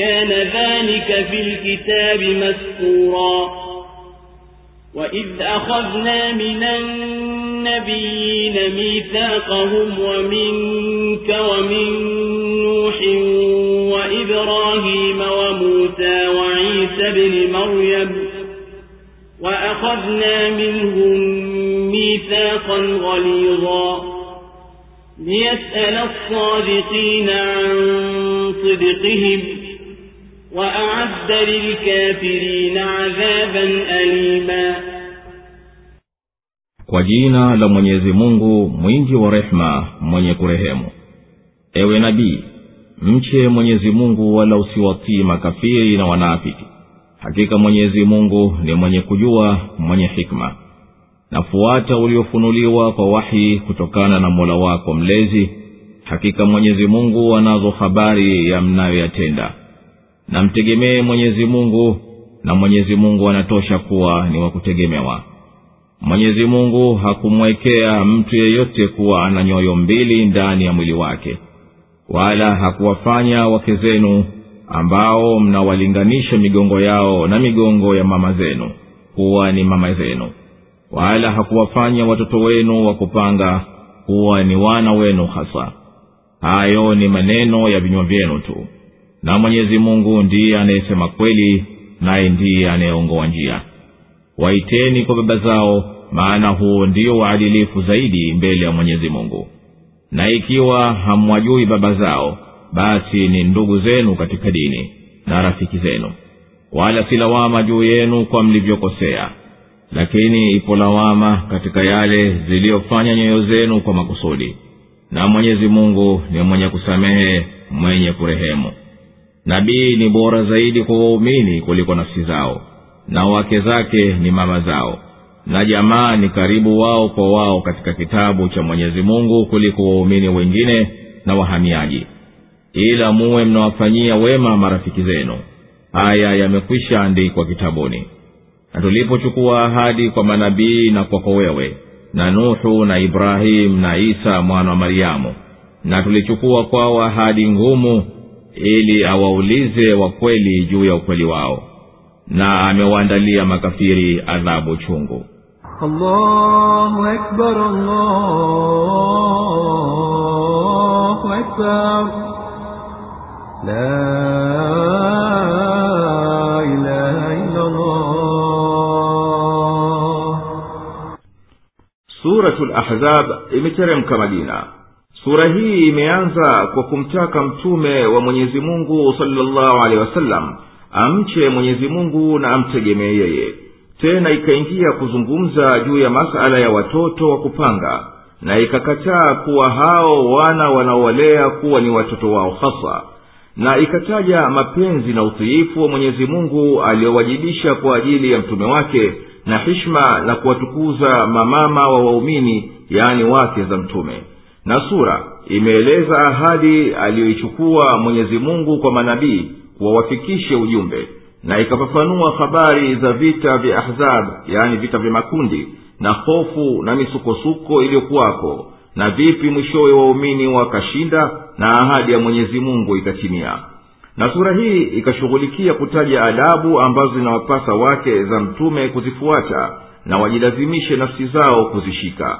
كان ذلك في الكتاب مسكورا وإذ أخذنا من النبيين ميثاقهم ومنك ومن نوح وإبراهيم وموسى وعيسى بن مريم وأخذنا منهم ميثاقا غليظا ليسأل الصادقين عن صدقهم وأعد للكافرين عذابا أليما kwa jina la mwenyezi mungu mwingi wa rehema mwenye kurehemu ewe nabii mche mwenyezi mungu wala usiwatii makafiri na wanaafiki hakika mwenyezi mungu ni mwenye kujua mwenye hikma nafuata uliofunuliwa kwa wahi kutokana na mola wako mlezi hakika mwenyezi mungu anazo habari ya mnayoyatenda namtegemee mtegemee mwenyezi mungu na mwenyezi mungu anatosha kuwa ni wakutegemewa kutegemewa mwenyezi mungu hakumwekea mtu yeyote kuwa ana nyoyo mbili ndani ya mwili wake wala hakuwafanya wake zenu ambao mnawalinganisha migongo yao na migongo ya mama zenu kuwa ni mama zenu wala hakuwafanya watoto wenu wa kupanga kuwa ni wana wenu hasa hayo ni maneno ya vinywa vyenu tu na mwenyezi mungu ndiye anayesema kweli naye ndiye anayeongoa njia waiteni kwa baba zao maana huo ndio waadilifu zaidi mbele ya mwenyezi mungu na ikiwa hamwajui baba zao basi ni ndugu zenu katika dini na rafiki zenu wala si lawama juu yenu kwa mlivyokosea lakini ipo lawama katika yale ziliyofanya nyoyo zenu kwa makusudi na mwenyezi mungu ni mwenye kusamehe mwenye kurehemu nabii ni bora zaidi kwa waumini kuliko nafsi zao na wake zake ni mama zao na jamaa ni karibu wao kwa wao katika kitabu cha mwenyezi mungu kuliko waumini wengine na wahamiaji ila muwe mnawafanyia wema marafiki zenu haya yamekwisha andikwa kitabuni na tulipochukua ahadi kwa manabii na kwako wewe na nuhu na ibrahimu na isa mwana wa maryamu na tulichukua kwao ahadi ngumu ili awaulize wakweli juu ya ukweli wao na amewaandalia makafiri adhabu chungu allahu akbar, allahu akbar. La ilaha illa Allah. suratul ahzab imeteremka madina sura hii imeanza kwa kumtaka mtume wa mwenyezi mungu salllahu alehi wasallam amche mwenyezi mungu na amtegemee yeye tena ikaingia kuzungumza juu ya masala ya watoto wa kupanga na ikakataa kuwa hao wana wanaowalea kuwa ni watoto wao hasa na ikataja mapenzi na utiifu wa mwenyezi mungu aliyowajibisha kwa ajili ya mtume wake na hishma na kuwatukuza mamama wa waumini yaani wake za mtume na sura imeeleza ahadi aliyoichukua mwenyezi mungu kwa manabii wawafikishe ujumbe na ikafafanua habari za vita vya ahzab yaani vita vya makundi na hofu na misukosuko iliyokuwako na vipi mwishowe waumini wakashinda na ahadi ya mwenyezi mungu ikatimia na sura hii ikashughulikia kutaja adabu ambazo zinawapasa wake za mtume kuzifuata na wajilazimishe nafsi zao kuzishika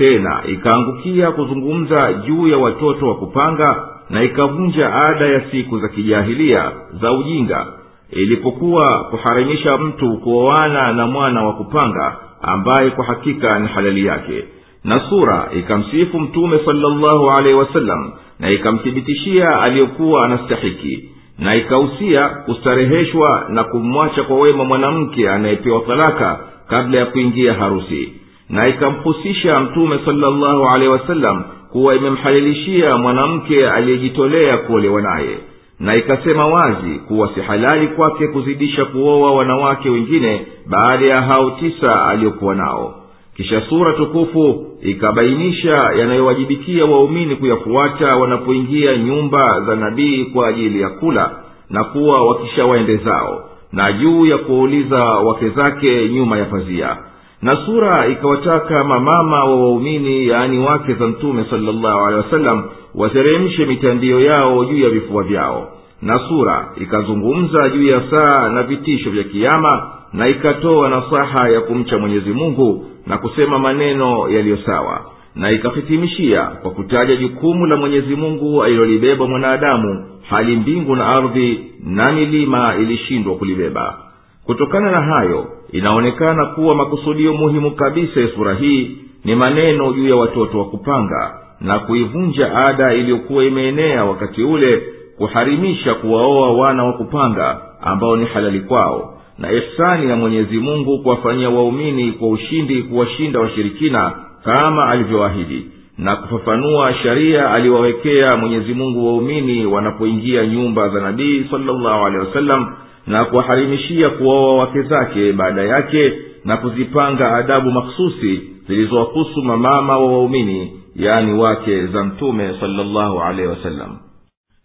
tena ikaangukia kuzungumza juu ya watoto wa kupanga na ikavunja ada ya siku za kijahilia za ujinga ilipokuwa kuharamisha mtu kuoana na mwana wa kupanga ambaye kwa hakika ni halali yake na sura ikamsifu mtume salllahu alaihi wasallam na ikamthibitishia aliyokuwa anastahiki na ikahusia kustareheshwa na kumwacha kwa wema mwanamke anayepewa talaka kabla ya kuingia harusi na ikamhusisha mtume salllahu alehi wasallam kuwa imemhalilishia mwanamke aliyejitolea kuolewa naye na ikasema wazi kuwa si halali kwake kuzidisha kuoa wanawake wengine baada ya hao tisa aliyokuwa nao kisha sura tukufu ikabainisha yanayowajibikia waumini kuyafuata wanapoingia nyumba za nabii kwa ajili ya kula na kuwa wakishawaende zao na juu ya kuwauliza wake zake nyuma ya pazia na sura ikawataka mamama wa waumini yaani wake za mtume salllahu alehi wasallam wateremshe mitandio yao juu ya vifua vyao na sura ikazungumza juu ya saa na vitisho vya kiama na ikatoa nasaha ya kumcha mwenyezi mungu na kusema maneno yaliyo sawa na ikahitimishia kwa kutaja jukumu la mwenyezi mungu alilolibeba mwanadamu hali mbingu na ardhi na milima ilishindwa kulibeba kutokana na hayo inaonekana kuwa makusudio muhimu kabisa ya sura hii ni maneno juu ya watoto wa kupanga na kuivunja ada iliyokuwa imeenea wakati ule kuharimisha kuwaoa wana wa kupanga ambao ni halali kwao na ihsani ya mwenyezi mungu kuwafanyia waumini kwa ushindi kuwashinda washirikina kama alivyoahidi na kufafanua sharia aliyowawekea mwenyezi mungu waumini wanapoingia nyumba za nabii salllahu alehi wasallam na kuwaharimishia kuwaoa wake zake baada yake na kuzipanga adabu makhususi zilizowahusu mamama wa waumini yaani wake za mtume salllahu alehi wasallam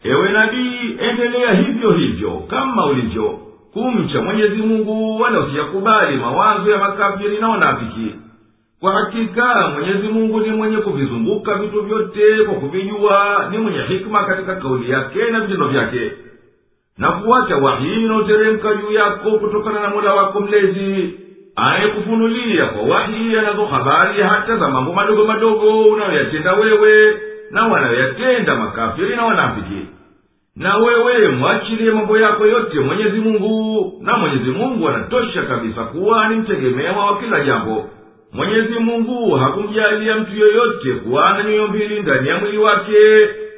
ewe nabii endelea hivyo hivyo kama ulivyo kumcha mwenyezi mungu wala usiyakubali mawazo ya makafiri na wanafiki kwa hakika mwenyezi mungu ni mwenye kuvizunguka vitu vyote kwa kuvijua ni mwenye hikma katika kauli yake na vitendo vyake na kuacha wahii unaoteremka juu yako kutokana na mola wako mlezi anayekufunulia kwa wahi anazo habari hata za mambo madogo madogo unayoyatenda wewe na wanayoyatenda makafiri na wanafiki na wewe mwachilie mambo yako yote mwenyezi mungu na mwenyezi mungu anatosha kabisa kuwa ni mtegemewa wa kila jambo mwenyezi mungu hakumjalia mtu yoyote kuwa na mioyo mbili ndani ya mwili wake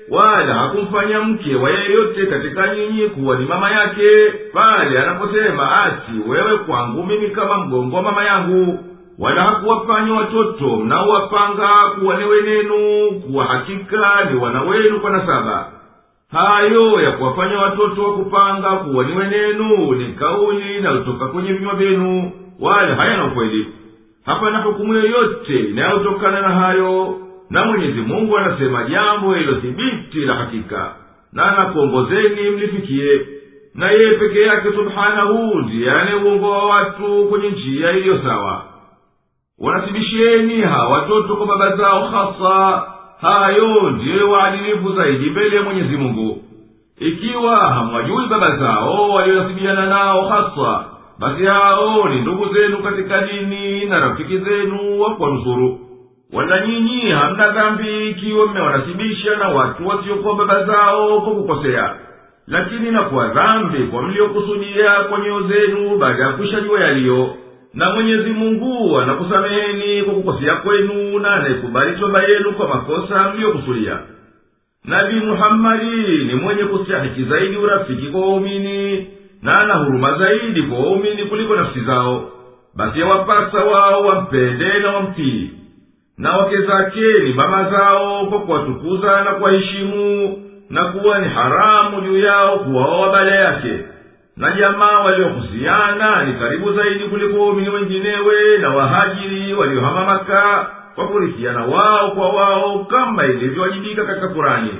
wala hakumfanya mke wa yeyote katika nyinyi kuwa ni mama yake pale anaposema ati wewe kwangu mimi kama mgongo wa mama yangu wala hakuwafanya watoto mnaowapanga kuwa ni wenenu kuwa hakika ni wana wenu kwa nasaba hayo ya kuwafanya watoto wa kupanga kuwa ni wenenu ni kauli inayotoka kwenye vinywa vyenu wala hayana ukweli hapana hukumu yoyote inayotokana na hayo na mwenyezi mungu anasema jambo lililothibiti la hakika na anakuongozeni mlifikie na yeye peke yake subhanahu ndiye anayeuongoa watu kwenye njia iliyo sawa wanasibisheni hawa watoto kwa baba zao hasa hayo ndiyo waadilifu zaidi mbele ya mwenyezi mungu ikiwa hamwajui baba zao walionasibiana nao hasa basi hao ni ndugu zenu katika dini na rafiki zenu wa kuwanusuru wala nyinyi hamna dhambi ikiwa mmewasibisha na watu wasiokuwa baba zao kwa kukosea lakini nakuwa dhambi kwa mliokusudia kwa nyoyo zenu baada ya kushajua yaliyo na mwenyezi mungu anakusameheni kwa kukosea kwenu na anaikubali toba yenu kwa makosa mliyokusudia nabii muhammadi ni mwenye kustahiki zaidi urafiki kwa waumini na ana huruma zaidi kwa waumini kuliko nafsi zao basi yawapasa wao wampende na wamtii na wake zake ni mama zao kwa kuwatukuza na kuwaheshimu na kuwa ni haramu juu yao kuwaoa baada yake na jamaa waliohusiana ni karibu zaidi kuliko waumini wenginewe na wahajiri waliohama maka kwa kurithiana wao kwa wao kama ilivyowajibika katika kurani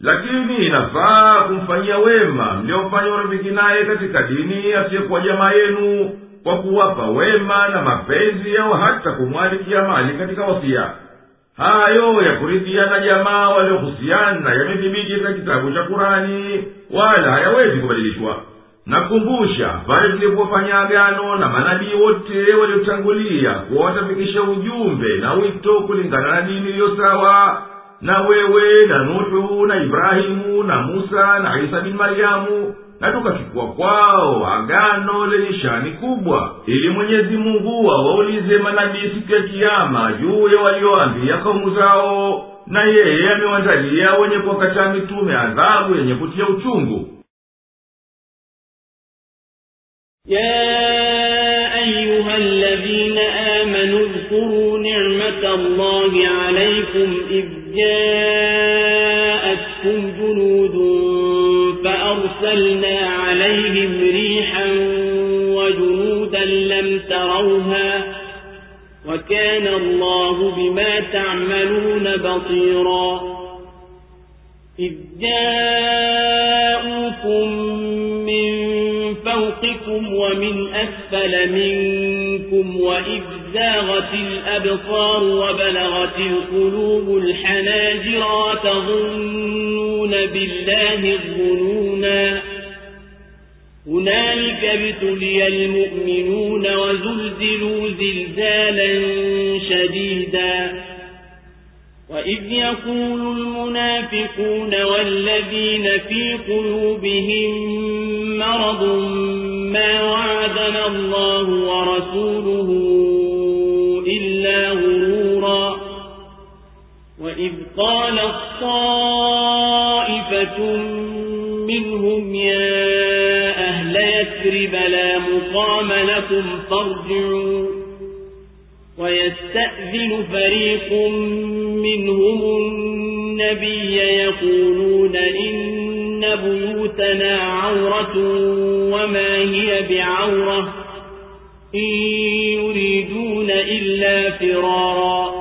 lakini inafaa kumfanyia wema mliofanya urafiki naye katika dini asiyekuwa jamaa yenu kwa kuwapa wema na mapenzi au hata kumwandikia mali katika wasia hayo ya kurithiana jamaa waliohusiana yamethibiti katika kitabu cha kurani wala hayawezi kubadilishwa nakumbusha pale tulipofanya agano na manabii wote waliotangulia kuwa watafikisha ujumbe na wito kulingana na dini iliyo sawa na wewe na nuhu na ibrahimu na musa na isa bini maryamu na tukachukua kwao agano lenye shani kubwa ili mwenyezi mungu awaulize manabii siku ya kiama juu ya walioambia kaumu zao na yeye amewandalia wenye kuwakataa mitume adhabu yenye kutia uchungu يا أرسلنا عليهم ريحا وجنودا لم تروها وكان الله بما تعملون بطيرا إذ جاءوكم من فوقكم ومن أسفل منكم وإذ زاغت الأبصار وبلغت القلوب الحناجر وتظنون بالله الظنون حسنا هنالك ابتلي المؤمنون وزلزلوا زلزالا شديدا وإذ يقول المنافقون والذين في قلوبهم مرض ما وعدنا الله ورسوله إلا غرورا وإذ قال الطائفة منهم يا أهل يثرب لا مقام لكم فارجعوا ويستأذن فريق منهم النبي يقولون إن بيوتنا عورة وما هي بعورة إن يريدون إلا فرارا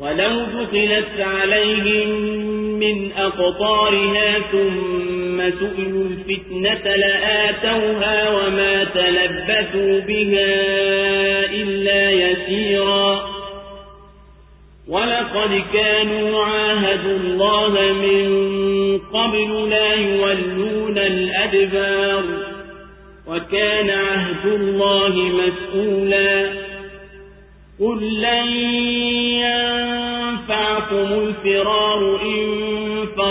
ولو دخلت عليهم من أقطارها ثم سئلوا الفتنة لآتوها وما تلبثوا بها إلا يسيرا ولقد كانوا عاهدوا الله من قبل لا يولون الأدبار وكان عهد الله مسؤولا قل لن ينفعكم الفرار إن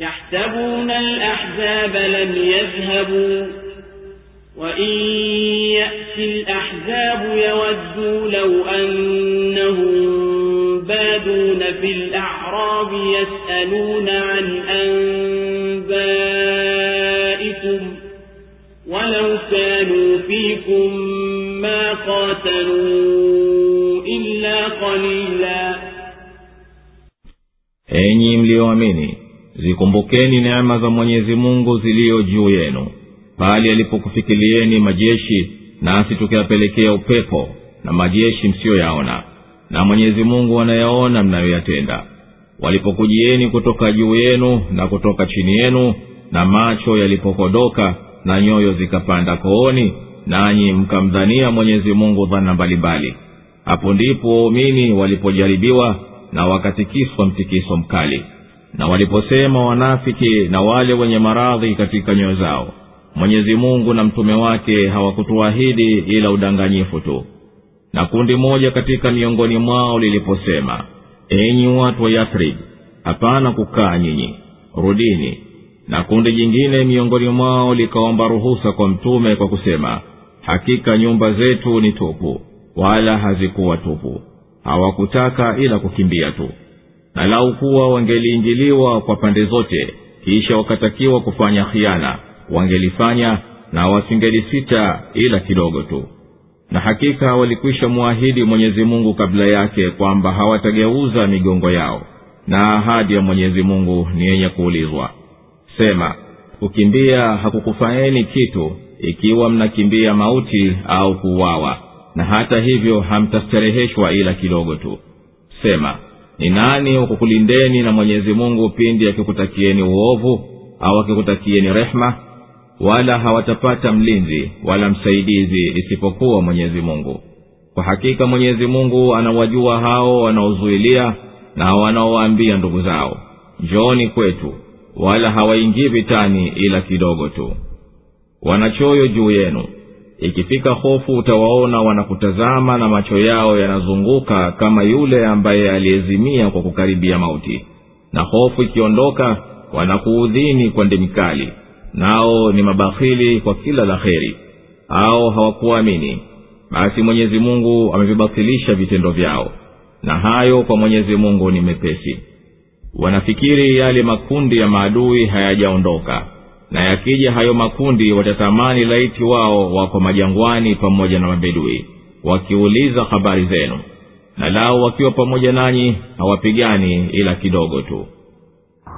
يحسبون الأحزاب لم يذهبوا وإن يأتي الأحزاب يودوا لو أنهم بادون في الأعراب يسألون عن أنبائكم ولو كانوا فيكم ما قاتلوا إلا قليلا أيني مليوميني zikumbukeni neema za mwenyezi mungu ziliyo juu yenu pali alipokufikilieni majeshi nasi tukiyapelekea upepo na majeshi msiyoyaona na mwenyezi mungu anayaona mnayoyatenda walipokujieni kutoka juu yenu na kutoka chini yenu na macho yalipokodoka na nyoyo zikapanda kooni nanyi mkamdhania mwenyezi mungu dhana mbalimbali hapo ndipo waumini walipojaribiwa na wakatikiswa mtikiso mkali na waliposema wanafiki na wale wenye maradhi katika nyoyo zao mwenyezi mungu na mtume wake hawakutuahidi ila udanganyifu tu na kundi moja katika miongoni mwao liliposema enyi watu wa yathrib hapana kukaa nyinyi rudini na kundi jingine miongoni mwao likaomba ruhusa kwa mtume kwa kusema hakika nyumba zetu ni tupu wala hazikuwa tupu hawakutaka ila kukimbia tu na lau kuwa wangeliingiliwa kwa pande zote kisha wakatakiwa kufanya khiana wangelifanya na wasingelisita ila kidogo tu na hakika walikwisha mwahidi mwenyezi mungu kabla yake kwamba hawatageuza migongo yao na ahadi ya mwenyezi mungu ni yenye kuulizwa sema kukimbia hakukufaeni kitu ikiwa mnakimbia mauti au kuuawa na hata hivyo hamtastareheshwa ila kidogo tu sema ni nani wakukulindeni na mwenyezi mungu pindi akikutakieni uovu au akikutakieni rehma wala hawatapata mlinzi wala msaidizi isipokuwa mwenyezi mungu kwa hakika mwenyezi mungu anawajua hao wanaozuilia na wanaowaambia ndugu zao njooni kwetu wala hawaingii vitani ila kidogo tu wanachoyo juu yenu ikifika hofu utawaona wanakutazama na macho yao yanazunguka kama yule ambaye aliyezimia kwa kukaribia mauti na hofu ikiondoka wanakuudhini kwa ndimi nao ni mabakhili kwa kila la kheri au hawakuamini basi mwenyezi mungu amevibatilisha vitendo vyao na hayo kwa mwenyezi mungu ni mepesi wanafikiri yale makundi ya maadui hayajaondoka na yakija hayo makundi watatamani laiti wao wako majangwani pamoja na mabedui wakiuliza habari zenu na lao wakiwa pamoja nanyi hawapigani ila kidogo tu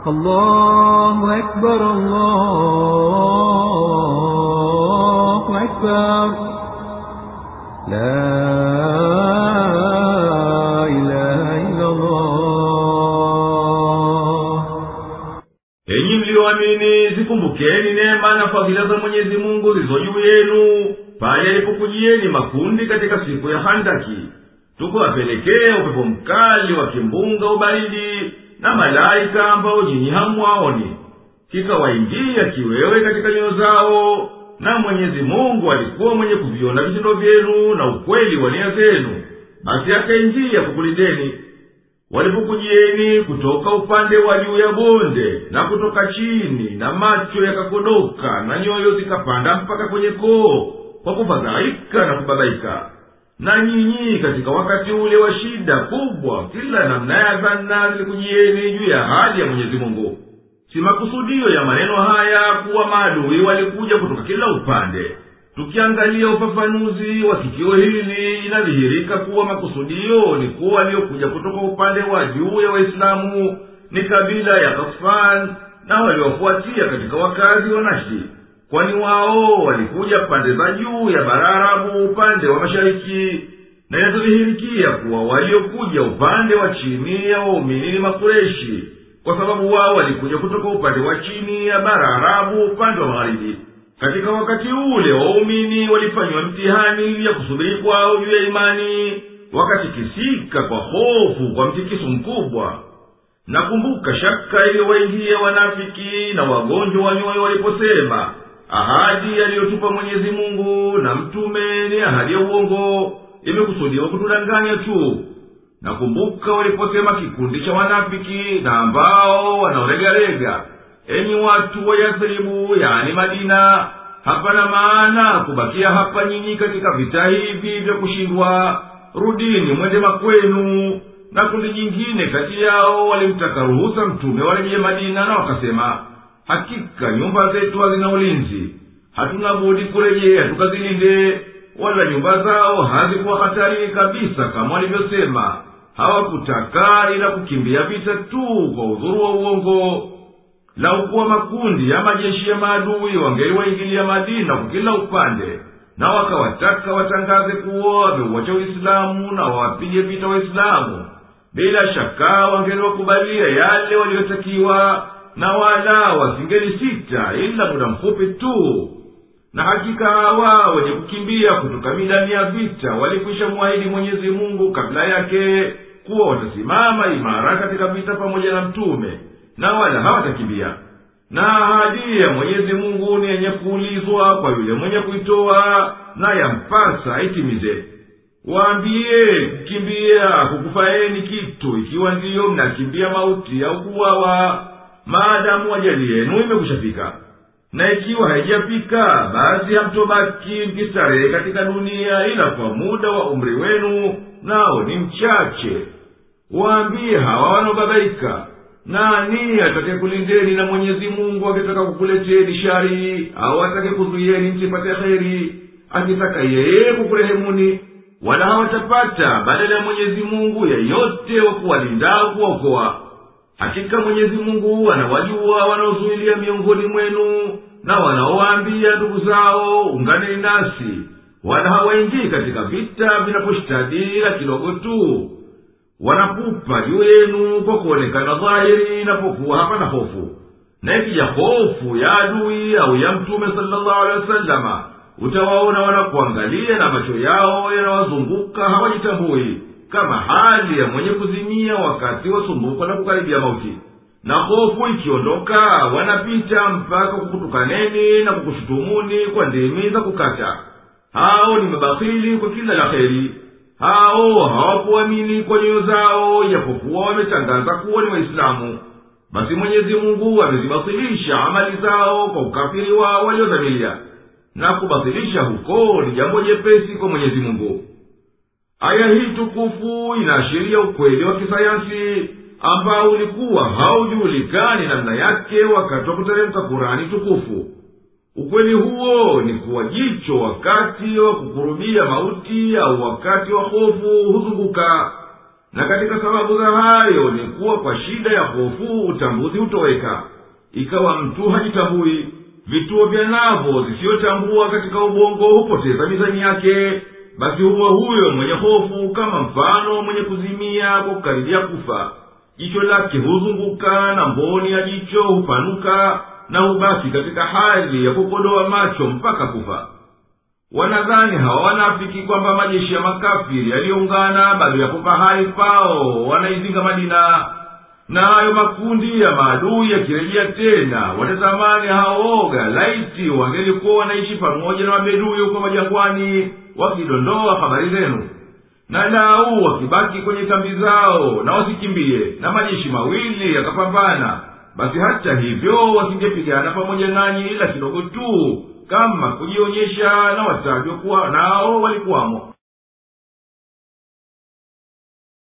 allahu akbar, allahu akbar. La zikumbukeni neema na fadhila za mwenyezi mungu zilizo juu yenu pale yalipokujieni makundi katika siku ya handaki tukawapelekea upepo mkali wa kimbunga ubaridi na malaika ambao nyinyi hamwaoni kikawaingia kiwewe katika nyoyo zao na mwenyezi mungu alikuwa mwenye kuviona vitendo vyenu na ukweli wa nia zenu basi akaingia kukulindeni walipokujieni kutoka upande wa juu ya bonde na kutoka chini na macho yakakodoka na nyoyo zikapanda mpaka kwenye koo kwa kufadhaika na kubadhaika na nyinyi katika wakati ule wa shida kubwa kila namna ya dhana zilikujieni juu ya hali ya mwenyezi mungu si makusudio ya maneno haya kuwa maadui walikuja kutoka kila upande tukiangalia ufafanuzi wa tukio hili inadhihirika kuwa makusudio ni kuwa waliokuja kutoka upande wa juu ya waislamu ni kabila ya kafan na waliofuatia katika wakazi wa nashdi kwani wao walikuja pande za juu ya bararabu upande wa mashariki na inatudhihirikia kuwa waliokuja upande wa chini ya waumini ni makureshi kwa sababu wao walikuja kutoka upande wa chini ya bara arabu upande wa magharibi katika wakati ule waumini walifanywa mtihani juu ya kusubiri kwao juu ya imani wakatikisika kwa hofu kwa mtikiso mkubwa nakumbuka shaka iliyowaingia wanafiki na wagonjwa wa nyoyo waliposema ahadi aliyotupa mwenyezi mungu na mtume ni ahadi ya uongo imekusudiwa kutudanganya tu nakumbuka waliposema kikundi cha wanafiki na ambao wanaolegalega enyi watu wa yathribu yani madina hapana maana kubakia hapa nyinyi katika vita hivi vya kushindwa rudini mwende makwenu na kundi jingine kati yao walimtaka ruhusa mtume warejee madina na wakasema hakika nyumba zetu hazina ulinzi hatuna budi kurejea tukazilinde wala nyumba zao hazikuwa hatarini kabisa kama walivyosema hawakutaka ila kukimbia vita tu kwa udhuru wa uongo lau kuwa makundi ya majeshi ya maadui wangeiwaingilia madina kukila upande na wakawataka watangaze kuwa wameuwacha uislamu na wawapige vita waislamu bila shaka wangeliwakubalia yale waliyotakiwa na wala sita ila muda mfupi tu na hakika hawa wenye kukimbia kutoka midani ya vita walikwisha mwahidi mwenyezi mungu kabla yake kuwa watasimama imara katika vita pamoja na mtume na wala hawatakimbia na ahadi ya mwenyezi mungu ni yenye kuulizwa kwa yule mwenye kuitoa na yampasa itimize waambiye kukimbiya kukufayeni kitu ikiwa ndiyo mnakimbiya mauti au kuwawa maadamu ajali yenu imekushafika na ikiwa haijafika basi hamtobaki mkistarehe katika dunia ila kwa muda wa umri wenu nao ni mchache waambiye hawa wanaobabaika nani atake kulindeni na mwenyezi mungu akitaka kukuleteni shari au atakekuzuieni msipate kheri akitaka yeye kukurehemuni wala hawatapata badala ya mwenyezi mungu yeyote wakuwalinda kuokoa hakika mwenyezi mungu anawajua wanaozuilia miongoni mwenu na wanaowaambia ndugu zao unganeni nasi wala hawaingii katika vita vinaposhtadi la kidogo tu wanakupa juu yenu kwa kuonekana dhahiri inapokuwa hapana hofu na ikija hofu ya adui au ya mtume salllahu alehi wasalama utawaona wanakuangalia na macho yao yanawazunguka hawajitambui kama hali ya mwenye kuzimia wakati wasumbukwa na kukaribia mauti na hofu ikiondoka wanapita mpaka kukutukaneni na kukushutumuni kwa ndimi za kukata hao ni mabakili kwa kila la heri hao hawakuamini kwa nyoyo zao yapokuwa wametangaza kuwa ni waislamu basi mwenyezi mungu amezibasilisha amali zao kwa ukafiri wao waliodhamiria na kubasilisha huko ni jambo jepesi kwa mwenyezi mungu aya hii tukufu inaashiria ukweli wa kisayansi ambao ulikuwa haujulikani namna yake wakati wa kuteremka kurani tukufu ukweli huo ni kuwa jicho wakati wa kukurubia mauti au wakati wa hofu huzunguka na katika sababu za hayo ni kuwa kwa shida ya hofu utambuzi hutoweka ikawa mtu hajitambui vituo vya navo zisiyotambua katika ubongo hupoteza mizani yake basi huwa huyo mwenye hofu kama mfano mwenye kuzimia kwa kukaribia kufa jicho lake huzunguka na mboni ya jicho hupanuka na ubaki katika hali ya kukodoa macho mpaka kufa wanadhani hawa wanafiki kwamba majeshi ya makafiri yaliyoungana bado yapo pahali pao wanaizinga madina na hayo makundi ya maadui yakirejea tena watatamani haoga laiti wangelikuwa wanaishi pamoja na mabedui huko majangwani wakidondoa habari zenu na lau wakibaki kwenye kambi zao na wasikimbiye na majeshi mawili yakapambana basi hata hivyo wasingepigana pamoja nanyi ila kidogo tu kama kujionyesha na watajwa kuwa nao walikuwamo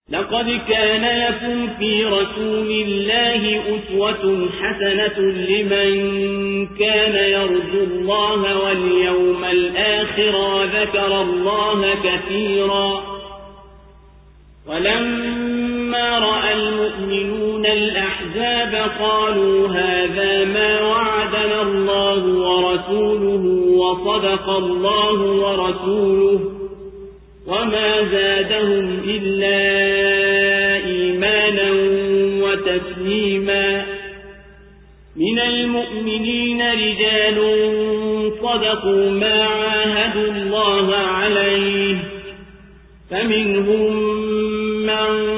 لقد كان لكم في رسول الله أسوة حسنة لمن كان يرجو الله واليوم الآخر وذكر الله كثيرا ولما رأى المؤمنون الأحزاب قالوا هذا ما وعدنا الله ورسوله وصدق الله ورسوله وما زادهم إلا إيمانا وتسليما من المؤمنين رجال صدقوا ما عاهدوا الله عليه فمنهم من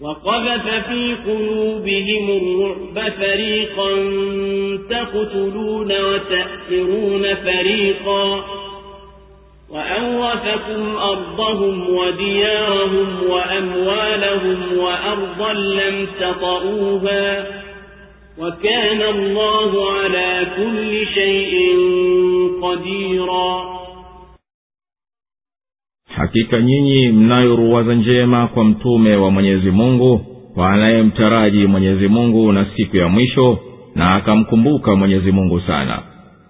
وقذف في قلوبهم الرعب فريقا تقتلون وتأثرون فريقا وأورثكم أرضهم وديارهم وأموالهم وأرضا لم تطئوها وكان الله على كل شيء قديرا hakika nyinyi mnayoruwaza njema kwa mtume wa mwenyezi mungu kwa anayemtaraji mwenyezi mungu na siku ya mwisho na akamkumbuka mwenyezi mungu sana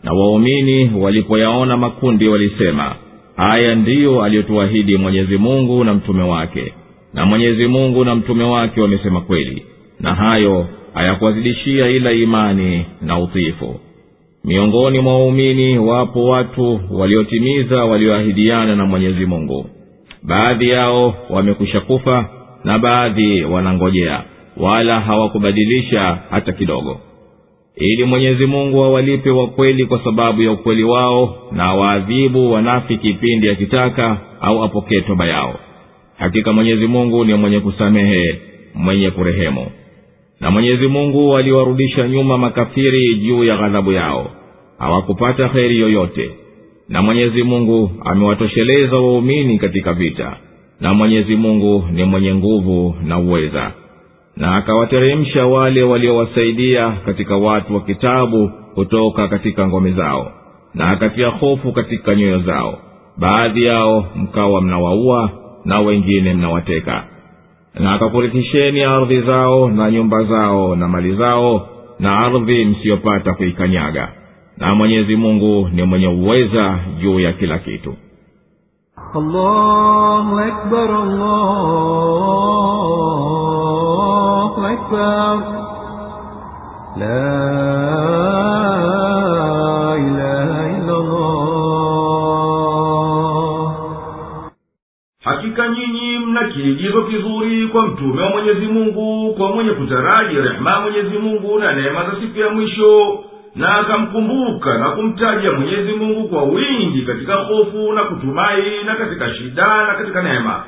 na waumini walipoyaona makundi walisema haya ndiyo aliyotuahidi mwenyezi mungu na mtume wake na mwenyezi mungu na mtume wake wamesema kweli na hayo hayakuwazidishia ila imani na utiifu miongoni mwa waumini wapo watu waliotimiza walioahidiana na mwenyezi mungu baadhi yao wamekwisha kufa na baadhi wanangojea wala hawakubadilisha hata kidogo ili mwenyezi mungu awalipe wa kweli kwa sababu ya ukweli wao na waadhibu wanafi kipindi akitaka au apokee toba yao hakika mwenyezi mungu ni mwenye kusamehe mwenye kurehemu na mwenyezi mungu aliwarudisha nyuma makafiri juu ya ghadhabu yao hawakupata kheri yoyote na mwenyezi mungu amewatosheleza waumini katika vita na mwenyezi mungu ni mwenye nguvu na uweza na akawateremsha wale waliowasaidia katika watu wa kitabu kutoka katika ngome zao na akatia hofu katika nyoyo zao baadhi yao mkawa mnawaua na wengine mnawateka na akakurithisheni ardhi zao na nyumba zao na mali zao na ardhi msiyopata kuikanyaga na mwenyezi mungu ni mwenye uweza juu ya kila kitu allahu akbar, allahu akbar. La ilaha hakika nyinyi mna kiigizo kizuri kwa mtume wa mwenyezi mungu kwa mwenye kutaraji rehema mwenyezi mungu na neema za siku ya mwisho na akamkumbuka na kumtaja mwenyezi mungu kwa wingi katika hofu na kutumai na katika shida na katika neema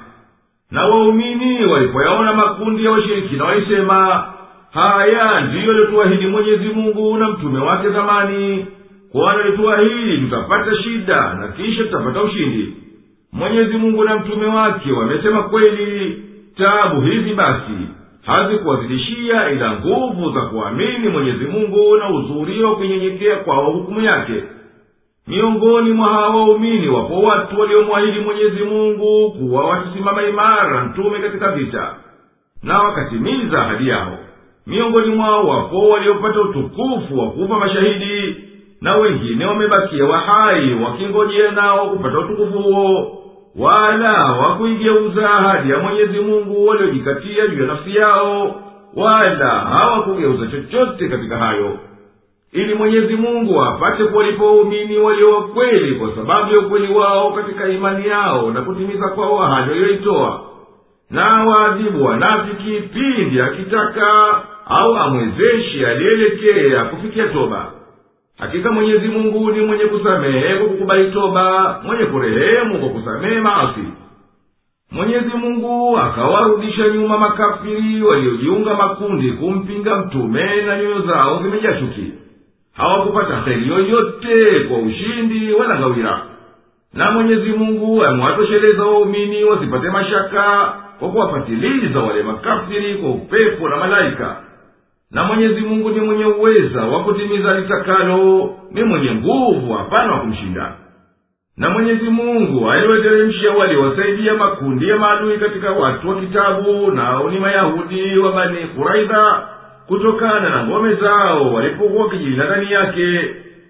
na waumini walipoyaona makundi ya washirikina waisema haya ndiyo alituahidi mwenyezi mungu na mtume wake zamani kwana alituahidi tutapata shida na kisha tutapata ushindi mwenyezi mungu na mtume wake wamesema kweli tabu hizi basi hazikuwazidishia ila nguvu za kuamini mwenyezi mungu na uzuri wa kunyenyekea kwao hukumu yake miongoni mwa hawa waumini wapo watu waliomwahidi mwenyezi mungu kuwa watasimama imara mtume katika vita na wakatimiza ahadi yao miongoni mwao wapo waliopata utukufu wa kufa mashahidi na wengine wamebakia wahai wakingojea nao kupata utukufu huo wala hawakuigeuza ahadi ya mwenyezi mungu waliojikatia juu ya nafsi yao wala hawakugeuza chochote katika hayo ili mwenyezi mungu apate kuwalipa waumini walio wakweli kwa sababu ya ukweli wao katika imani yao na kutimiza kwao ahadi waliyoitoa na waadhibu wanafiki pindi akitaka au amwezeshi alielekea kufikia toba hakika mwenyezi mungu ni mwenye kusamehe kwa kukubali toba mwenye kurehemu kwa kusamehe maasi mwenyezi mungu akawarudisha nyuma makafiri waliojiunga makundi kumpinga mtume na nyoyo zao zimejaa chuki hawakupata heri yoyote kwa ushindi wala ngawira na mwenyezi mungu amewatosheleza waumini wasipate mashaka kwa kuwafatiliza wale makafiri kwa upepo na malaika na mwenyezi mungu ni mwenye uweza wa kutimiza litakalo ni mwenye nguvu hapana wa kumshinda na mwenyezi mungu aliweteremshia waliwasaidia makundi ya maadui katika watu wa kitabu nao ni mayahudi wa bani kuraidha kutokana na ngome zao walipokuwa wakijilinda ndani yake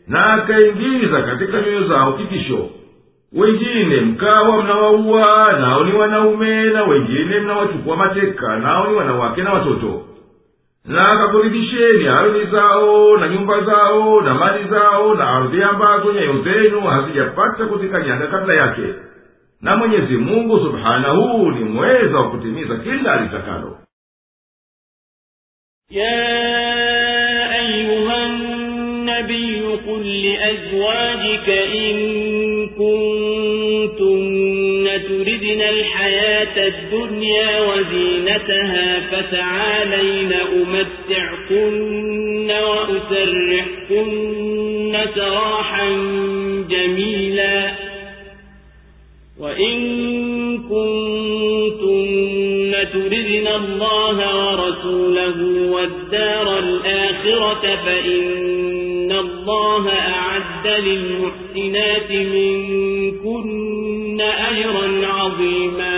na akaingiza katika nyoyo zao kitisho wengine mkawa mnawaua nao ni wanaume na wengine mnawachukua mateka nao ni wanawake na watoto na akakuridhisheni ardhi zao na nyumba zao na mali zao na ardhi ambazo nyayo zenu hazijapata kuzikanyaga kabla yake na mwenyezi mungu subhanahu ni mweza wa kutimiza kila alitakalo النبي الدُّنْيَا وَزِينَتَهَا فَتَعَالَيْنَ أُمَتِّعْكُنَّ وَأُسَرِّحْكُنَّ سَرَاحًا جَمِيلًا وَإِن كُنتُنَّ تُرِدْنَ اللَّهَ وَرَسُولَهُ وَالدَّارَ الْآخِرَةَ فَإِنَّ اللَّهَ أَعَدَّ لِلْمُحْسِنَاتِ مِنكُنَّ أَجْرًا عَظِيمًا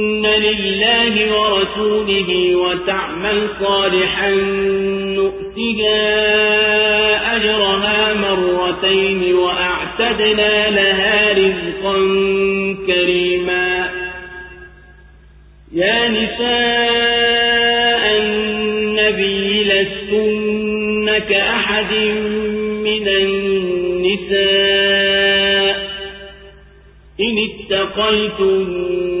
لله ورسوله وتعمل صالحا نؤتها أجرها مرتين وأعتدنا لها رزقا كريما يا نساء النبي لستن كأحد من النساء إن اتقيتم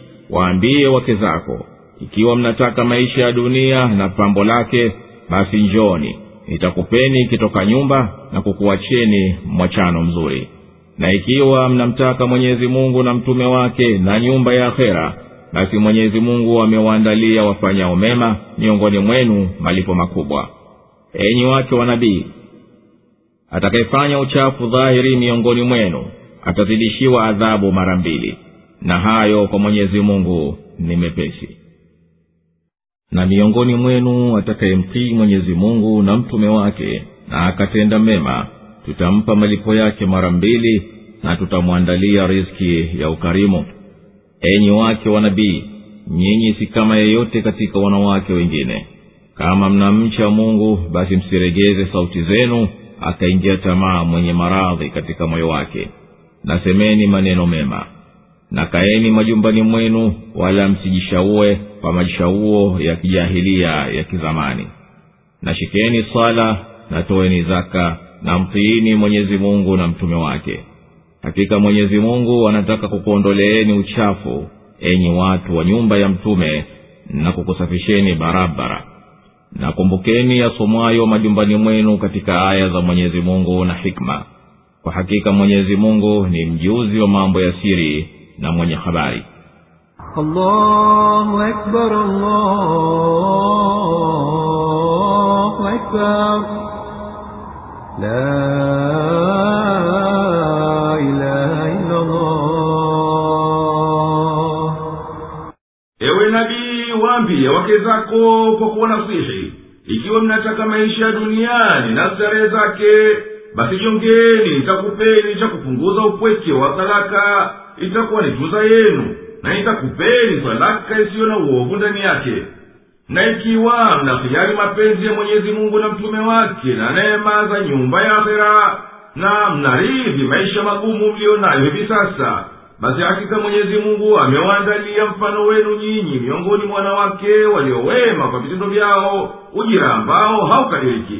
waambie wake zako ikiwa mnataka maisha ya dunia na pambo lake basi njoni nitakupeni kitoka nyumba na kukuacheni mwachano mzuri na ikiwa mnamtaka mwenyezi mungu na mtume wake na nyumba ya akhera basi mwenyezi mungu amewaandalia wafanyao mema miongoni mwenu malipo makubwa enyi wake wa nabii atakayefanya uchafu dhahiri miongoni mwenu atazidishiwa adhabu mara mbili na hayo kwa mwenyezi mungu ni mepesi na miongoni mwenu atakayemtii mwenyezi mungu na mtume wake na akatenda mema tutampa malipo yake mara mbili na tutamwandalia riski ya ukarimu enyi wake wa nabii nyinyi si kama yeyote katika wanawake wengine kama mnamcha mungu basi msiregeze sauti zenu akaingia tamaa mwenye maradhi katika moyo wake nasemeni maneno mema na kaeni majumbani mwenu wala msijishaue kwa majishauo ya kijahilia ya kizamani nashikeni shikeni swala na zaka na mtiini mwenyezi mungu na mtume wake hakika mwenyezi mungu anataka kukuondoleeni uchafu enyi watu wa nyumba ya mtume na kukusafisheni barabara nakumbukeni kumbukeni yasomwayo majumbani mwenu katika aya za mwenyezi mungu na hikma kwa hakika mwenyezi mungu ni mjuzi wa mambo ya siri na mwenye habari allahu akbar, allahu akbar. La ilaha illa Allah. Ewe nabii, waambie wake zako kwa kuwanasihi, ikiwa mnataka maisha ya duniani na starehe zake basi jiongeni nitakupeni cha kupunguza upweke wa sadaka itakuwa ni juza yenu na itakupeni sadaka isiyo na uovu ndani yake na ikiwa mnahiari mapenzi ya mwenyezi mungu na mtume wake na neema za nyumba ya akhera na mnaridhi maisha magumu mliyo nayo hivi sasa basi hakika mwenyezi mungu amewaandalia mfano wenu nyinyi miongoni mwa wanawake waliowema kwa vitendo vyao ujira ambao haukadiriki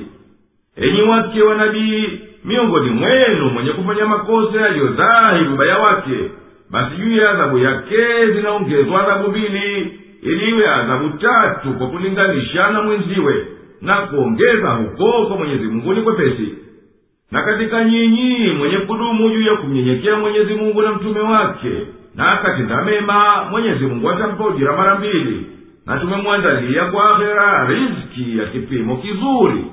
enyi wake wa nabii miongoni mwenu mwenye kufanya makosa yaliyo dhahiri ubaya wake basi juu ya adhabu yake zinaongezwa adhabu mbili ili iwe adhabu tatu kwa kulinganisha na mwenziwe na kuongeza huko kwa mwenyezi mungu ni kwepesi na katika nyinyi mwenye kudumu juu ya kumnyenyekea mwenyezi mungu na mtume wake na akatenda mema mwenyezi mungu atampa ujira mara mbili na tumemwandalia kwa akhera riziki ya kipimo kizuri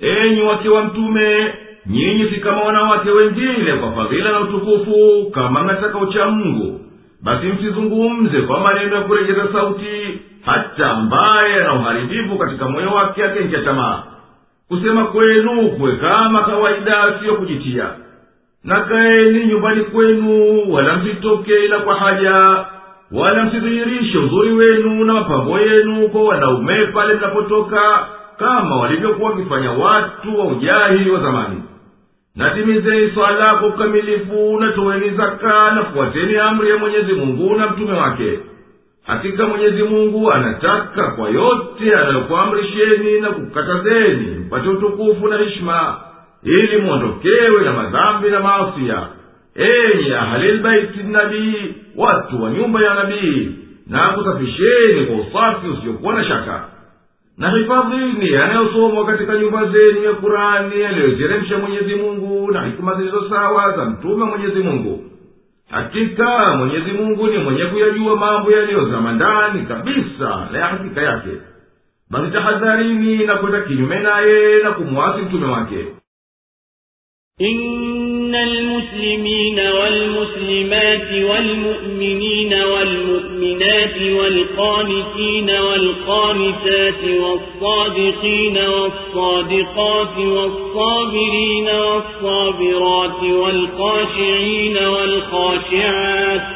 enyi wake wa mtume nyinyi si kama wanawake wengine kwa fadhila na utukufu kama nataka uchamngu basi msizungumze kwa maneno ya kurejeza sauti hata mbaya na uharibifu katika moyo wake akenja tamaa kusema kwenu kuwe kama kawaida siyo kujitia nakaeni nyumbani kwenu wala msitoke ila kwa haja wala msidhihirishe uzuri wenu na mapambo yenu kwa wanaume pale mnapotoka kama walivyokuwa wakifanya watu wa ujahili wa zamani natimizeni swala kwa ukamilifu natoweni zaka zakaa amri ya mwenyezi mungu na mtume wake hakika mwenyezi mungu anataka kwa yote anayokuamrisheni na kukatazeni mpate utukufu na hishima ili mwondokewe na madhambi na maasiya enyi ahalilbaiti nabii watu wa nyumba ya nabii na kusafisheni kwa usafi usiokuwa na shaka na hifadhini yanayosomwa katika nyumba zenu ya kurani yaliyoiteremsha mwenyezi mungu na hikuma zilizo sawa za mtume wa mwenyezi mungu hakika mwenyezi mungu ni mwenye kuyajua mambo yaliyozama ndani kabisa na ya hakika yake basi tahadharini na kwenda kinyume naye na kumwasi mtume wake In... إن المسلمين والمسلمات والمؤمنين والمؤمنات والقانتين والقانتات والصادقين والصادقات والصابرين والصابرات والقاشعين والقاشعات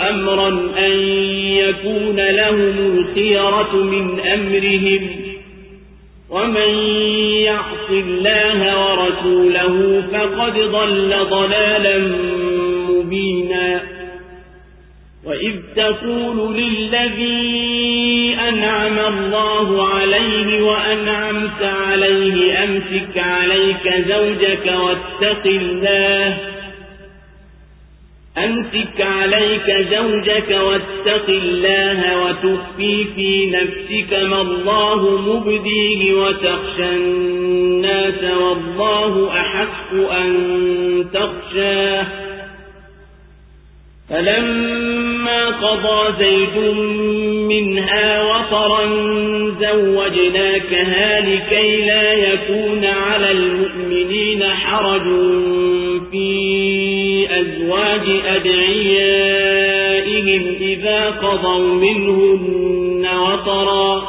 أمرا أن يكون لهم الخيرة من أمرهم ومن يعص الله ورسوله فقد ضل ضلالا مبينا وإذ تقول للذي أنعم الله عليه وأنعمت عليه أمسك عليك زوجك واتق الله أمسك عليك زوجك واتق الله وتخفي في نفسك ما الله مبديه وتخشى الناس والله أحق أن تخشاه فلما قضى زيد منها وطرا زوجناكها لكي لا يكون على المؤمنين حرج فيه أزواج أدعيائهم إذا قضوا منهن وطرا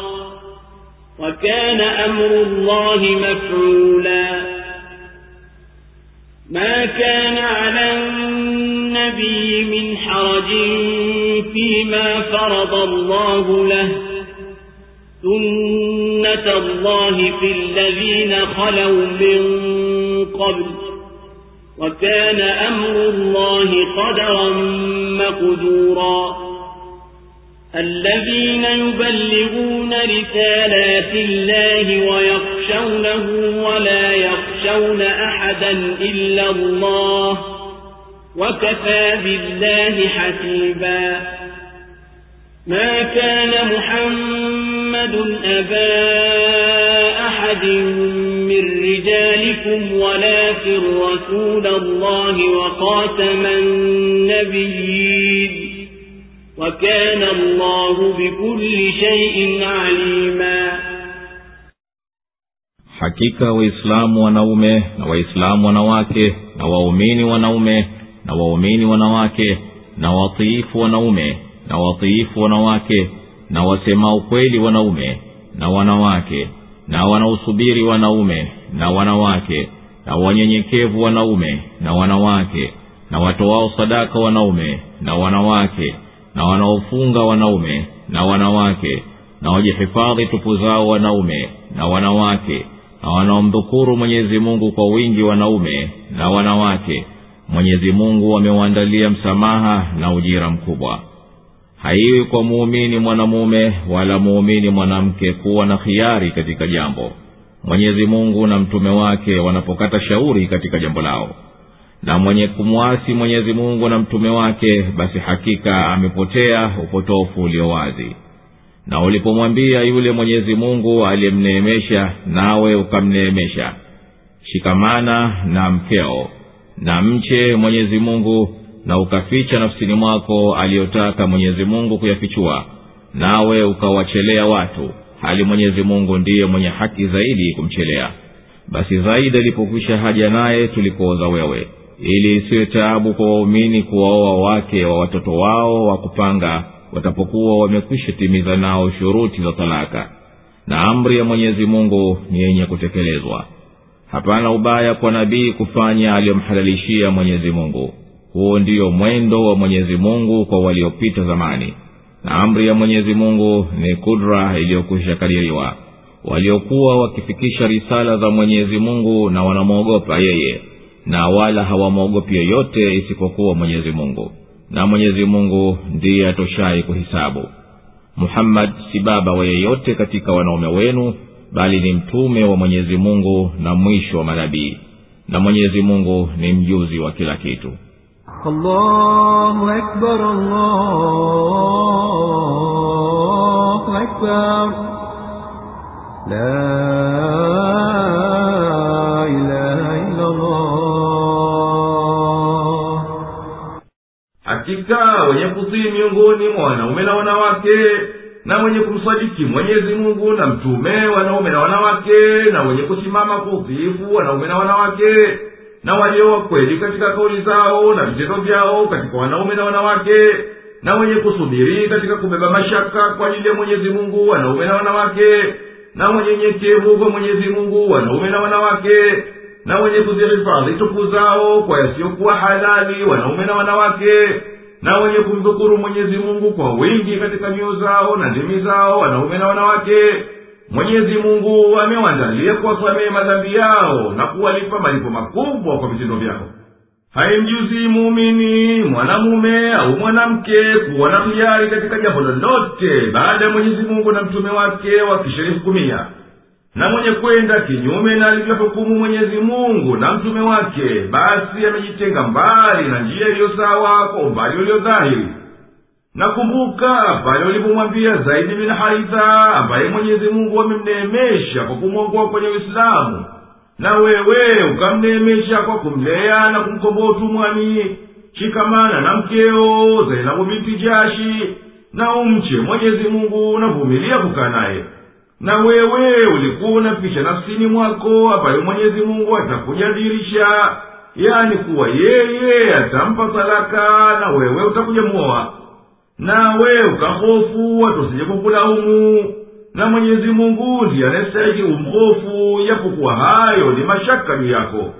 وكان أمر الله مفعولا ما كان على النبي من حرج فيما فرض الله له سنة الله في الذين خلوا من قبل وكان أمر الله قدرا مقدورا الذين يبلغون رسالات الله ويخشونه ولا يخشون أحدا إلا الله وكفى بالله حسيبا ما كان محمد أبا أحد من رجالكم ولكن رسول الله وقاتم النبيين وكان الله بكل شيء عليما hakika waislamu wanaume na waislamu wanawake na waumini wanaume na waumini wanawake na watiifu wanaume na watiifu wanawake na wasema ukweli wanaume na wanawake na wanaosubiri wanaume na wanawake na wanyenyekevu wanaume na wanawake na watoao sadaka wanaume na wanawake na wanaofunga wanaume na wanawake na wajihifadhi tupu zao wanaume na wanawake na wanaomdhukuru mwenyezi mungu kwa wingi wanaume na wanawake mwenyezi mungu amewaandalia msamaha na ujira mkubwa haiwi kwa muumini mwanamume wala muumini mwanamke kuwa na khiari katika jambo mwenyezi mungu na mtume wake wanapokata shauri katika jambo lao na mwenye kumwasi mwenyezi mungu na mtume wake basi hakika amepotea upotofu ulio wazi na ulipomwambia yule mwenyezi mungu aliyemneemesha nawe ukamneemesha shikamana na mkeo na mche mwenyezi mungu na ukaficha nafsini mwako aliyotaka mwenyezi mungu kuyafichua nawe ukawachelea watu hali mwenyezi mungu ndiye mwenye haki zaidi kumchelea basi zaidi alipokwisha haja naye tulikuoza wewe ili isiwe taabu kwa waumini kuwaoa wake wa watoto wao wa kupanga watapokuwa wamekwisha timiza nao shuruti za talaka na amri ya mwenyezi mungu ni yenye kutekelezwa hapana ubaya kwa nabii kufanya aliyomhalalishia mwenyezi mungu huu ndiyo mwendo wa mwenyezi mungu kwa waliopita zamani na amri ya mwenyezi mungu ni kudra iliyokwisha kadiriwa waliokuwa wakifikisha risala za mwenyezi mungu na wanamwogopa yeye na wala hawamwogopi yeyote isipokuwa mwenyezi mungu na mwenyezi mungu ndiye atoshai kuhisabu muhammadi si baba wa yeyote katika wanaume wenu bali ni mtume wa mwenyezi mungu na mwisho wa manabii na mwenyezi mungu ni mjuzi wa kila kitu الله أكبر الله أكبر لا إله إلا الله hakika wenye kutii miongoni mwa wanaume na wanawake na wenye kumsadiki mwenyezi mungu na mtume wanaume na wanawake na wenye kusimama kwa utiifu wanaume na wanawake na walio wakweli katika kauli zao na vitendo vyao katika wanaume na wanawake na wenye kusubiri katika kubeba mashaka kwa ajili ya mwenyezi mungu wanaume na wanawake na wenye nyekevu kwa mwenyezi mungu wanaume na wanawake na wenye kuzihifadhi tupu zao kwa yasiyokuwa halali wanaume na wanawake na wenye kumdhukuru mwenyezi mungu kwa wingi katika mioyo zao na ndimi zao wanaume na wanawake mwenyezi mungu amewandalia kuwasamehe madhambi yao na kuwalipa malipo makubwa kwa vitendo vyao haimjuzii muumini mwanamume au mwanamke kuwa na hiari katika jambo lolote baada ya mwenyezi mungu na mtume wake wakisharihukumia na mwenye kwenda kinyume na alivyohukumu mwenyezi mungu na mtume wake basi amejitenga mbali na njia iliyo sawa kwa umbali ulio dhahiri nakumbuka pale walipomwambia zaidi bin haritha ambaye mwenyezi mungu amemneemesha kwa kumwongoa kwenye uislamu na wewe ukamneemesha kwa kumlea na kumkomboa utumwani shikamana na mkeo zainabu binti jashi na umche mwenyezi mungu navumilia kukaa naye na wewe ulikuwa unapisha nafsini mwako ambaye mwenyezi mungu atakujadirisha yani kuwa yeye atampa talaka na wewe utakuja muoa nawe ukahofu watosije wasije kukulaumu na mwenyezi mungu ndiye anayestahiki umhofu yapokuwa hayo ni mashaka juu yako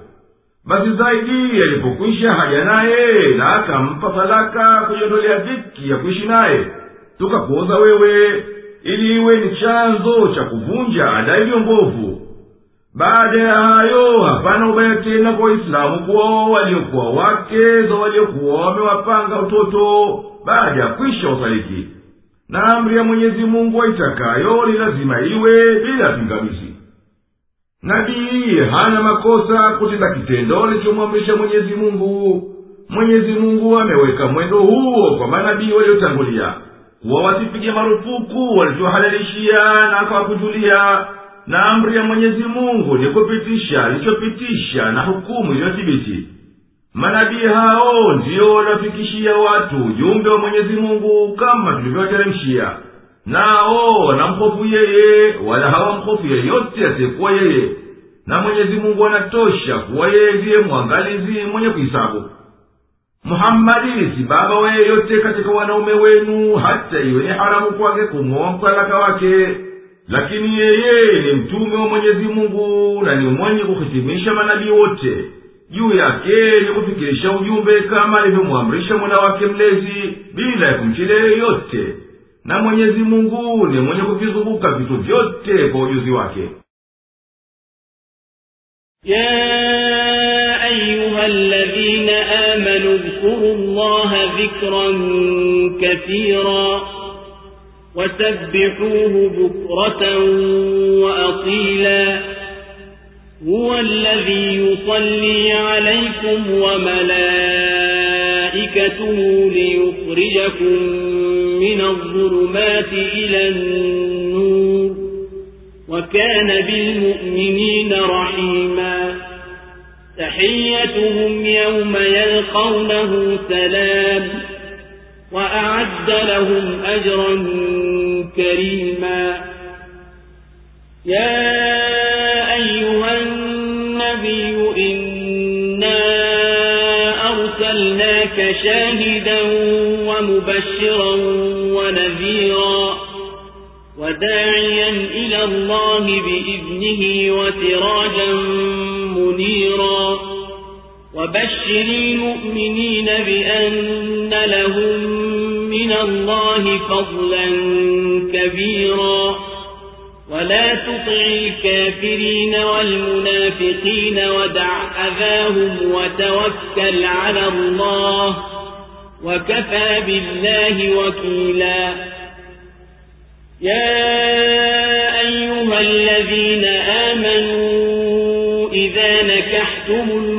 basi zaidi alipokwisha haja naye na akampa sadaka kujiondolea dhiki ya kuishi naye tukakuoza wewe ili iwe ni chanzo cha kuvunja adai vyo mbovu baada ya hayo hapana ubaya tena kwa waislamu kwao waliokuwa wake za waliokuwa wamewapanga utoto baada ya kwisha usaliti na amri ya mwenyezi mungu aitakayo ni lazima iwe bila pingamizi nabii hana makosa kutenda kitendo alichomwamrisha mwenyezi mungu mwenyezi mungu ameweka mwendo huo kwa manabii waliotangulia kuwa wasipige marufuku walichohalalishia na akawakujulia na amri ya mwenyezi mungu ni kupitisha na hukumu iliyothibiti manabii hao ndiyo waliwafikishia watu ujumbe wa mwenyezi mungu kama tulivyowateremshia nao wanamhofu yeye wala hawamhofu yeyote asiyekuwa yeye na mwenyezi mungu anatosha kuwa yeye ndiye mwangalizi mwenye kuhisabu muhammadi si baba wa yeyote katika wanaume wenu hata iwe ni haramu kwake kumwoa mtalaka wake lakini yeye ni mtume wa mwenyezi mungu na ni mwenye kuhitimisha manabii wote juu yake ni kufikirisha ujumbe kama alivyomwamrisha mwana wake mlezi bila ya kumchelea yoyote na mwenyezi mungu ni mwenye kuvizunguka vitu vyote kwa ujuzi wake ya وسبحوه بكرة وأطيلا هو الذي يصلي عليكم وملائكته ليخرجكم من الظلمات إلى النور وكان بالمؤمنين رحيما تحيتهم يوم يلقونه سلام وأعد لهم أجرا كريما يا أيها النبي إنا أرسلناك شاهدا ومبشرا ونذيرا وداعيا إلى الله بإذنه وسراجا منيرا وبشر المؤمنين بأن لهم من الله فضلا كبيرا ولا تطع الكافرين والمنافقين ودع أذاهم وتوكل على الله وكفى بالله وكيلا يا أيها الذين آمنوا إذا نكحتم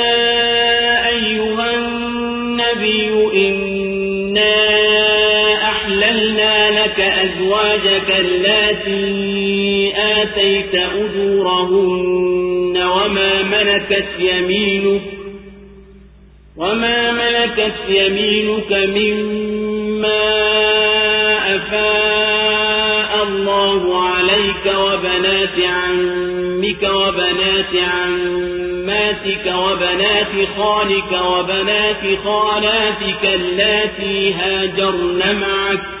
أزواجك التي آتيت أجورهن وما ملكت يمينك وما ملكت يمينك مما أفاء الله عليك وبنات عمك وبنات عماتك وبنات خالك وبنات خالاتك التي هاجرن معك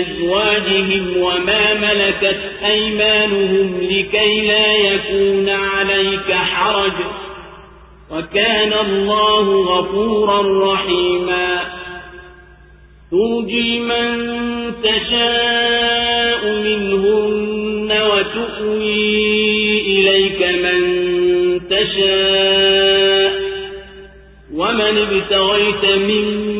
أزواجهم وما ملكت أيمانهم لكي لا يكون عليك حرج وكان الله غفورا رحيما ترجي من تشاء منهن وتؤوي إليك من تشاء ومن ابتغيت منهن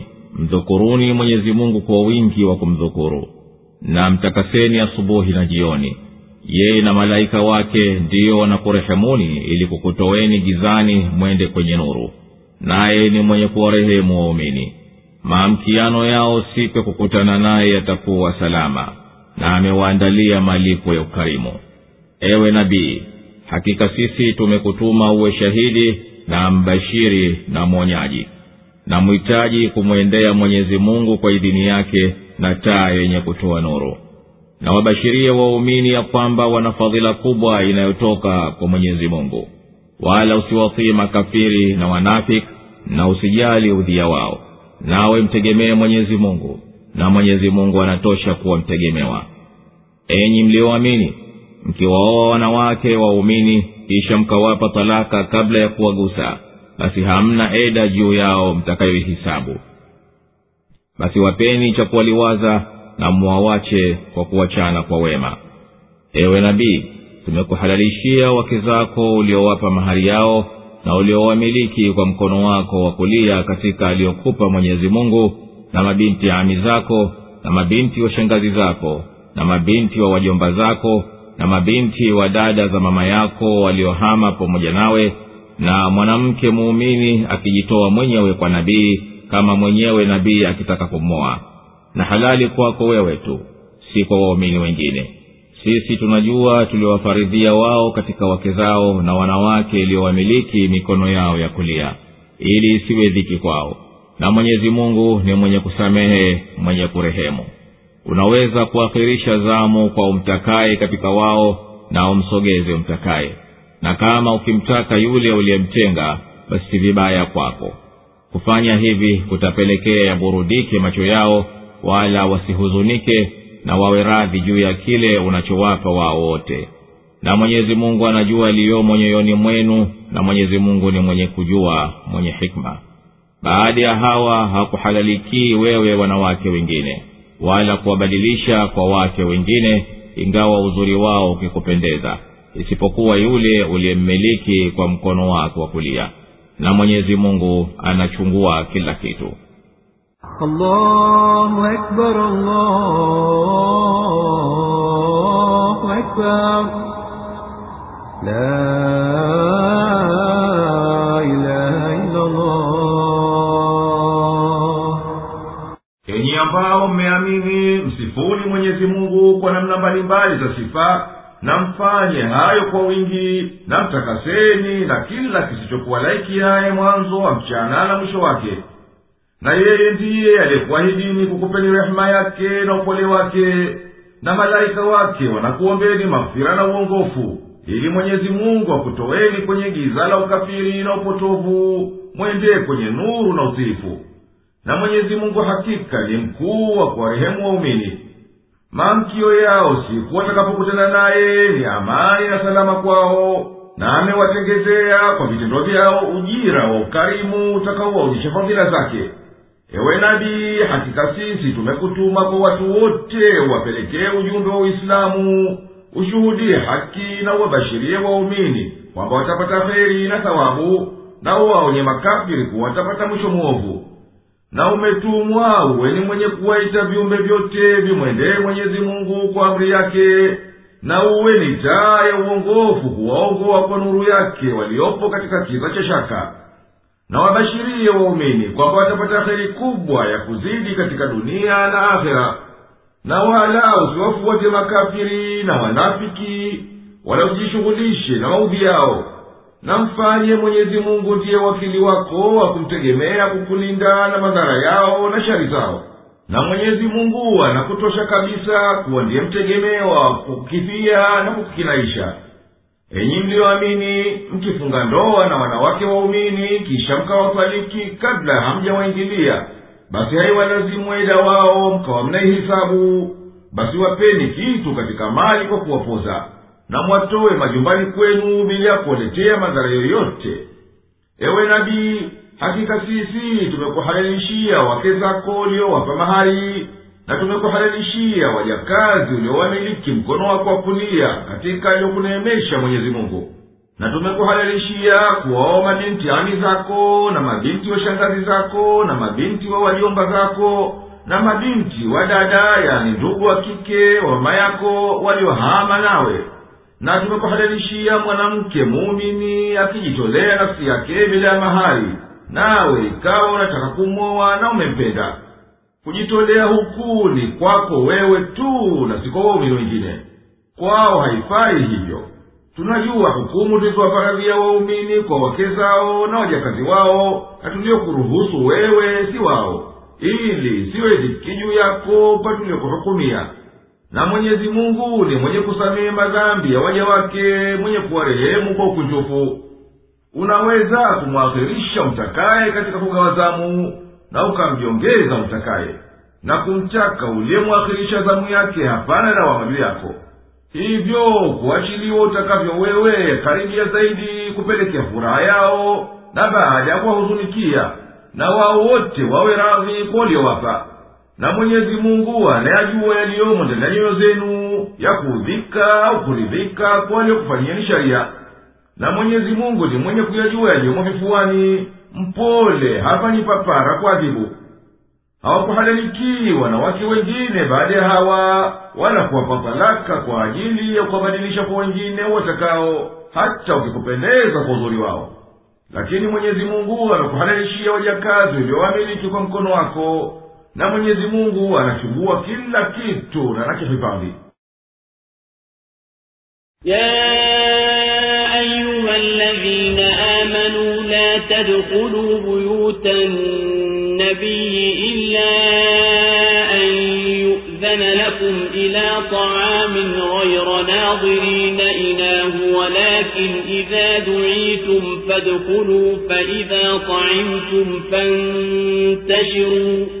mdhukuruni mwenyezi mungu kwa wingi wa kumdhukuru na mtakaseni asubuhi na jioni yeye na malaika wake ndiyo wanakurehemuni ili kukutoweni gizani mwende kwenye nuru naye ni mwenye kuwarehemu waumini maamkiano yao siku ya kukutana naye yatakuwa salama na amewaandalia malipo ya ukarimu ewe nabii hakika sisi tumekutuma uwe shahidi na mbashiri na mwonyaji na kumwendea mwenyezi mungu kwa idhini yake na taa yenye kutoa nuru na wabashirie waumini ya kwamba wana fadhila kubwa inayotoka kwa mwenyezi mungu wala usiwatii makafiri na wanafiki na usijali udhia wao nawe mtegemee mwenyezi mungu na mwenyezi mungu anatosha kuwa mtegemewa enyi mlioamini mkiwaoa wanawake waumini kisha mkawapa talaka kabla ya kuwagusa basi hamna eda juu yao mtakayoihisabu basi wapeni cha kuwaliwaza na mwawache kwa kuwachana kwa wema ewe nabii tumekuhalalishia wake zako uliowapa mahari yao na uliowamiliki kwa mkono wako wa kulia katika aliyokupa mwenyezi mungu na mabinti ya ami zako na mabinti wa shangazi zako na mabinti wa wajomba zako na mabinti wa dada za mama yako waliohama pamoja nawe na mwanamke muumini akijitoa mwenyewe kwa nabii kama mwenyewe nabii akitaka kumoa na halali kwako wewe tu si kwa waumini wengine sisi tunajua tuliowafaridhia wao katika wake zao na wanawake iliyowamiliki mikono yao ya kulia ili isiwe dhiki kwao na mwenyezi mungu ni mwenye kusamehe mwenye kurehemu unaweza kuakhirisha zamu kwa umtakaye katika wao na umsogeze umtakaye na kama ukimtaka yule uliyemtenga basi si vibaya kwako kufanya hivi kutapelekea yaburudike macho yao wala wasihuzunike na wawe radhi juu ya kile unachowapa wao wote na mwenyezi mungu anajua yaliyomo nyoyoni mwenu na mwenyezi mungu ni mwenye kujua mwenye hikma baada ya hawa hakuhalalikii wewe wanawake wengine wala kuwabadilisha kwa wake wengine ingawa uzuri wao ukikupendeza isipokuwa yule uliyemmiliki kwa mkono wake wa kulia na mwenyezi mungu anachungua kila kitu allahu akbar, allahu akbar. La ambao mmeamini, msifuni Mwenyezi Mungu kwa namna mbalimbali za sifa namfanye hayo kwa wingi namtakaseni na kila kisichokuwa laiki haye mwanzo wa mchana na mwisho wake na yeye ndiye aliyekuahidini kukupeni rehema yake na upole wake na malaika wake wanakuombeni mafira na uongofu ili mwenyezi mungu akutoweni kwenye giza la ukafiri na upotovu mwende kwenye nuru na utiifu na mwenyezi mungu hakika ni mkuu wa kuwarehemu waumini maamkio yao siku watakapokutana naye ni amani na salama kwao na amewatengezea kwa vitendo vyao ujira wa ukarimu utakaowaonyesha fadhila zake ewe nabii hakika sisi tumekutuma kwa watu wote uwapelekee ujumbe wa uislamu ushuhudie haki na uwabashirie waumini kwamba watapata heri na thawabu na uwaonye makafiri kuwa watapata mwisho mwovu na umetumwa uwe ni mwenye kuwaita viumbe vyote vimwendee mwenyezi mungu kwa amri yake na uwe ni taa ya uongofu kuwaongoa kwa nuru yake waliopo katika kiza cha shaka na wabashirie waumini kwamba watapata heri kubwa ya kuzidi katika dunia na akhera na wala usiwafuate makafiri na wanafiki wala usijishughulishe na maudhi yao na mfanye mwenyezi mungu ndiye wakili wako wa kumtegemea kukulinda na madhara yao na shari zao na mwenyezi mungu anakutosha kabisa kuwa ndiye mtegemewa kukukidhia na kukukinaisha enyi mliyoamini mkifunga ndoa na wanawake waumini kisha mkawafariki kabla hamjawaingilia basi haiwalazimu eda wao mkawa mnaihisabu basi wapeni kitu katika mali kwa kuwapoza na mwatowe majumbani kwenu bila kuwaletea madhara yoyote ewe nabii hakika sisi tumekuhalalishia wake zako uliowapa mahari na tumekuhalalishia wajakazi uliowamiliki mkono wako wa kulia katika aliyokuneemesha mwenyezi mungu na tumekuhalalishia kuwawa mabinti ani zako na mabinti wa shangazi zako na mabinti wa wajomba zako na mabinti wa dada yani ndugu wa kike wa mama yako waliohama nawe na tumekuhalalishia mwanamke muumini akijitolea nafsi yake bila ya mahari nawe ikawa unataka kumowa na umempenda kujitolea huku ni kwako wewe tu na siko waumini wengine kwao haifai hivyo tunajua hukumu tulizowafakaria waumini kwa wake zao na wajakazi wao na tuliokuruhusu wewe si wao ili siwe dhiki juu yako patuliokuhukumia na mwenyezi mungu ni mwenye kusamehe madhambi ya waja wake mwenye kuwarehemu kwa ukunjufu unaweza kumwakhirisha utakaye katika kugawa zamu na ukamjongeza utakaye na kumtaka uliyemwakhirisha zamu yake hapana na juu yako hivyo kuachiliwa utakavyo wewe karibia zaidi kupelekea furaha yao na baada ya kuwahuzunikia na wao wote wawe radhi kwa uliowapa na mwenyezi mungu anayajua yaliyomo ndani ya nyoyo zenu ya kuudhika au kuridhika kwa waliokufanyieni sharia na mwenyezi mungu ni mwenye kuyajua yaliyomo vifuani mpole hafanyi papara kuadhibu hawakuhalaliki wanawake wengine baada ya hawa wala kuwapa kwa ajili ya kuwabadilisha kwa wengine watakao hata ukikupendeza kwa uzuri wao lakini mwenyezi mungu amekuhalalishia wajakazi uliowamiliki kwa mkono wako na mwenyezi mungu anachugua kila kitu nanachokipambi يا أيها الذين آمنوا لا تدخلوا بيوت النبي إلا أن يؤذن لكم إلى طعام غير ناظرين إناه ولكن إذا دعيتم فادخلوا فإذا طعمتم فانتشروا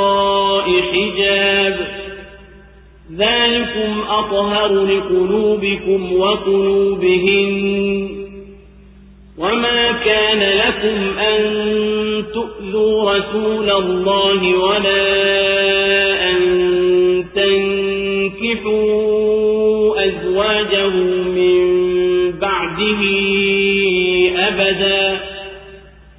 الكتاب ذلكم أطهر لقلوبكم وقلوبهم وما كان لكم أن تؤذوا رسول الله ولا أن تنكحوا أزواجه من بعده أبداً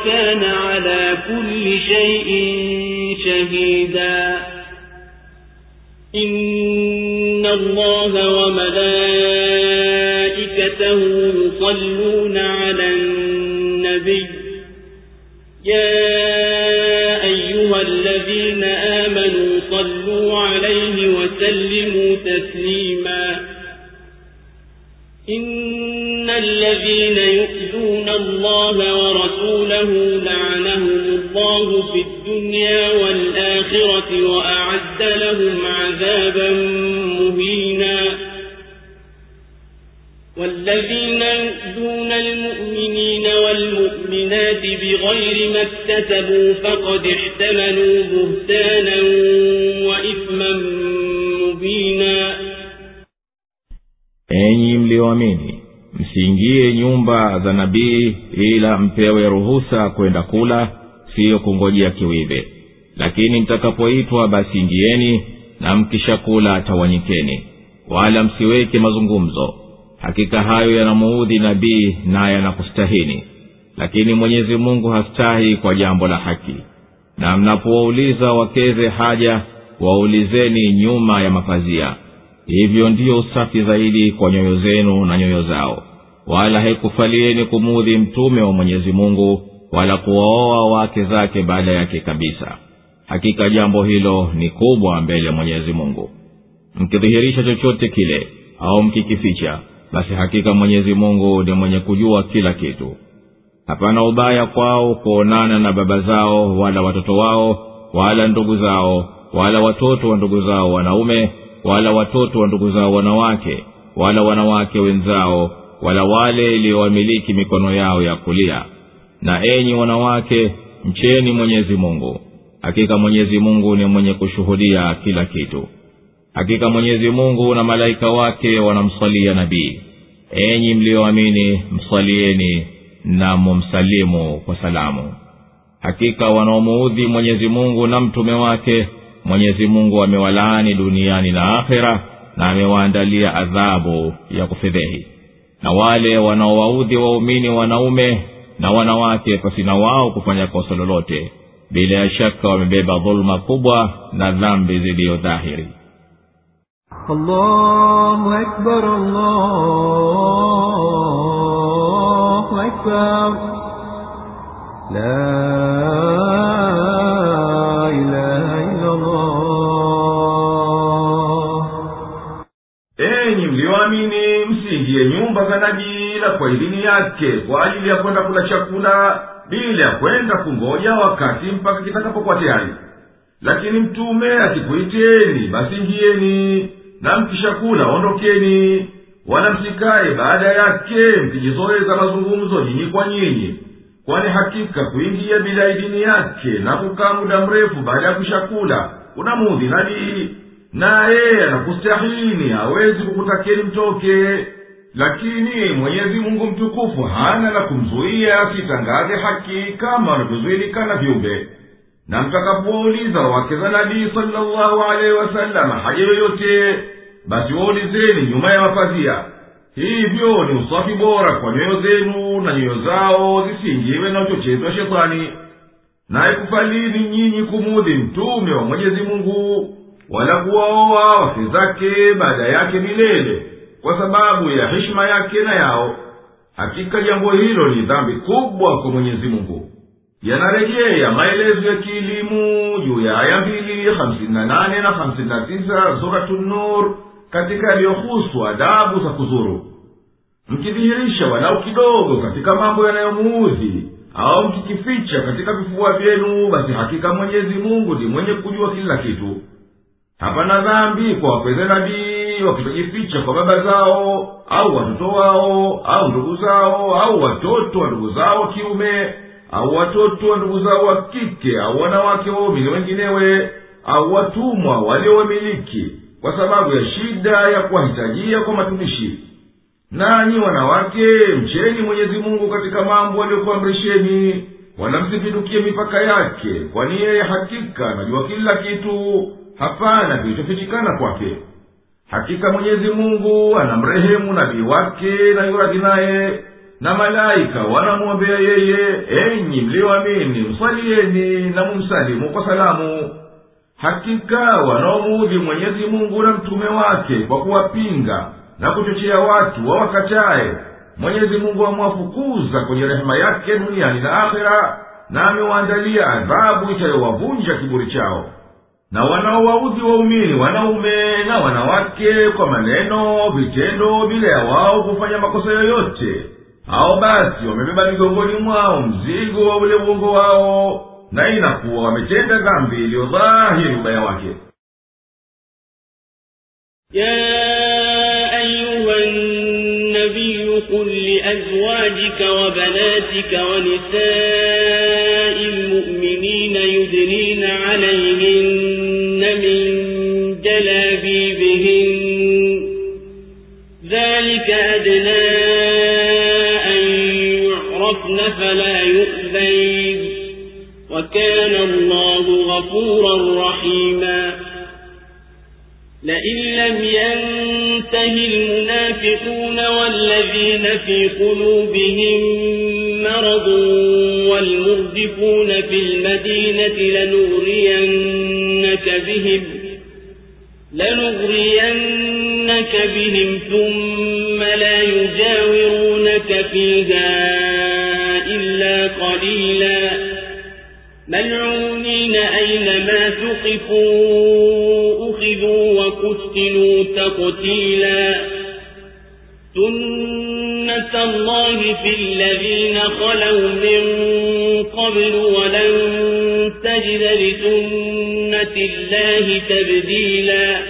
وكان على كل شيء شهيدا إن الله وملائكته يصلون على النبي يا أيها الذين آمنوا صلوا عليه وسلموا تسليما إن الذين الله ورسوله لعنهم الله في الدنيا والآخرة وأعد لهم عذابا مهينا والذين دون المؤمنين والمؤمنات بغير ما اكتسبوا فقد احتملوا بهتانا وإثما مبينا أي مليومين msiingie nyumba za nabii ila mpewe ruhusa kwenda kula siyo kungojea kiwive lakini mtakapoitwa basi ingieni na mkishakula tawanyikeni wala msiweke mazungumzo hakika hayo yanamuudhi nabii naye yanakustahini lakini mwenyezi mungu hastahi kwa jambo la haki na mnapowauliza wakeze haja waulizeni nyuma ya mapazia hivyo ndiyo usafi zaidi kwa nyoyo zenu na nyoyo zao wala haikufalieni kumudhi mtume wa mwenyezi mungu wala kuwaoa wake zake baada yake kabisa hakika jambo hilo ni kubwa mbele ya mwenyezi mungu mkidhihirisha chochote kile au mkikificha basi hakika mwenyezi mungu ni mwenye kujua kila kitu hapana ubaya kwao kuonana na baba zao wala watoto wao wala ndugu zao wala watoto wa ndugu zao wanaume wala watoto wa ndugu zao wanawake wala wanawake wenzao wala wale iliyowamiliki mikono yao ya kulia na enyi wanawake mcheni mwenyezi mungu hakika mwenyezi mungu ni mwenye kushuhudia kila kitu hakika mwenyezi mungu na malaika wake wanamswalia nabii enyi mliyoamini mswalieni na mumsalimu kwa salamu hakika wanaomuudhi mwenyezi mungu na mtume wake mwenyezi mungu amewalaani duniani na akhera na amewaandalia adhabu ya kufedhehi na wale wanaowaudhi waumini wanaume na wanawake pasina wao kufanya kosa lolote bila ya shaka wamebeba dhuluma kubwa na dhambi ziliyo dhahiri allahu akbar, allahu akbar. La ndiye nyumba za najila kwa idini yake kwa ajili ya kwenda kula chakula bila ya kwenda kungoja wakati mpaka kitakapokuwa tayari lakini mtume akikuiteni basi ingieni na mkishakula ondokeni wala msikaye baada yake mkijizoeza mazungumzo nyinyi kwa nyinyi kwani hakika kuingia bila idini yake na kukaa muda mrefu baada ya kushakula kuna mudhi nabii naye anakustahini hawezi kukutakeni mtoke lakini mwenyezi mungu mtukufu hana la kumzuia asitangaze haki kama wanavyozuilikana viumbe na mtakapowauliza wake za nabii salllahu alehi wasalama haja yoyote basi waulizeni nyuma ya mapazia hivyo ni usafi bora kwa nyoyo zenu na nyoyo zao zisingiwe na uchochezi wa shetani naye kufalini nyinyi kumudhi mtume wa mwenyezi mungu wala kuwaowa wake zake baada yake milele kwa sababu ya heshima yake na yao hakika jambo hilo ni dhambi kubwa kwa mwenyezi mungu yanarejea maelezo ya kielimu juu ya aya mbili hamsini na nane na hamsini na tisa suratunur katika yaliyohusu adabu za kuzuru mkidhihirisha walau kidogo katika mambo yanayomuudhi au mkikificha katika vifua vyenu basi hakika mwenyezi mungu ni mwenye kujua kila kitu hapana dhambi kwa wapeze nabii wengi kwa baba zao au watoto wao au ndugu zao au watoto wa ndugu zao wa kiume au watoto wa ndugu zao wa kike au wanawake waumini wenginewe au watumwa waliowamiliki kwa sababu ya shida ya kuwahitajia kwa matumishi nanyi wanawake mcheni mwenyezi mungu katika mambo aliyokuamrisheni wala msipindukie mipaka yake kwani yeye hakika anajua kila kitu hapana kilichofichikana kwake hakika mwenyezi mungu anamrehemu nabii wake na yuradhi naye na malaika wanamwombea yeye enyi mlioamini mswalieni na mumsalimu kwa salamu hakika wanaomuudhi mwenyezi mungu na mtume wake kwa kuwapinga na kuchochea watu wawakataye mwenyezi mungu amwafukuza kwenye rehema yake duniani na akhera na amewaandalia adhabu itayowavunja kiburi chao na wanaowaudhi waumini wanaume na wanawake kwa maneno vitendo bila ya wao kufanya makosa yoyote hao basi wamebeba migongoni mwao mzigo wa ule uongo wao na inakuwa wametenda dhambi iliyo dhahiri ubaya wake ونساء المؤمنين يدنين عليهن أدنى أن يعرفن فلا يؤذين وكان الله غفورا رحيما لئن لم ينتهي المنافقون والذين في قلوبهم مرض والمردفون في المدينة لنغرينك بهم لنغرينك يستهزئونك بهم ثم لا يجاورونك فيها إلا قليلا ملعونين أينما تقفوا أخذوا وقتلوا تقتيلا سنة الله في الذين خلوا من قبل ولن تجد لسنة الله تبديلا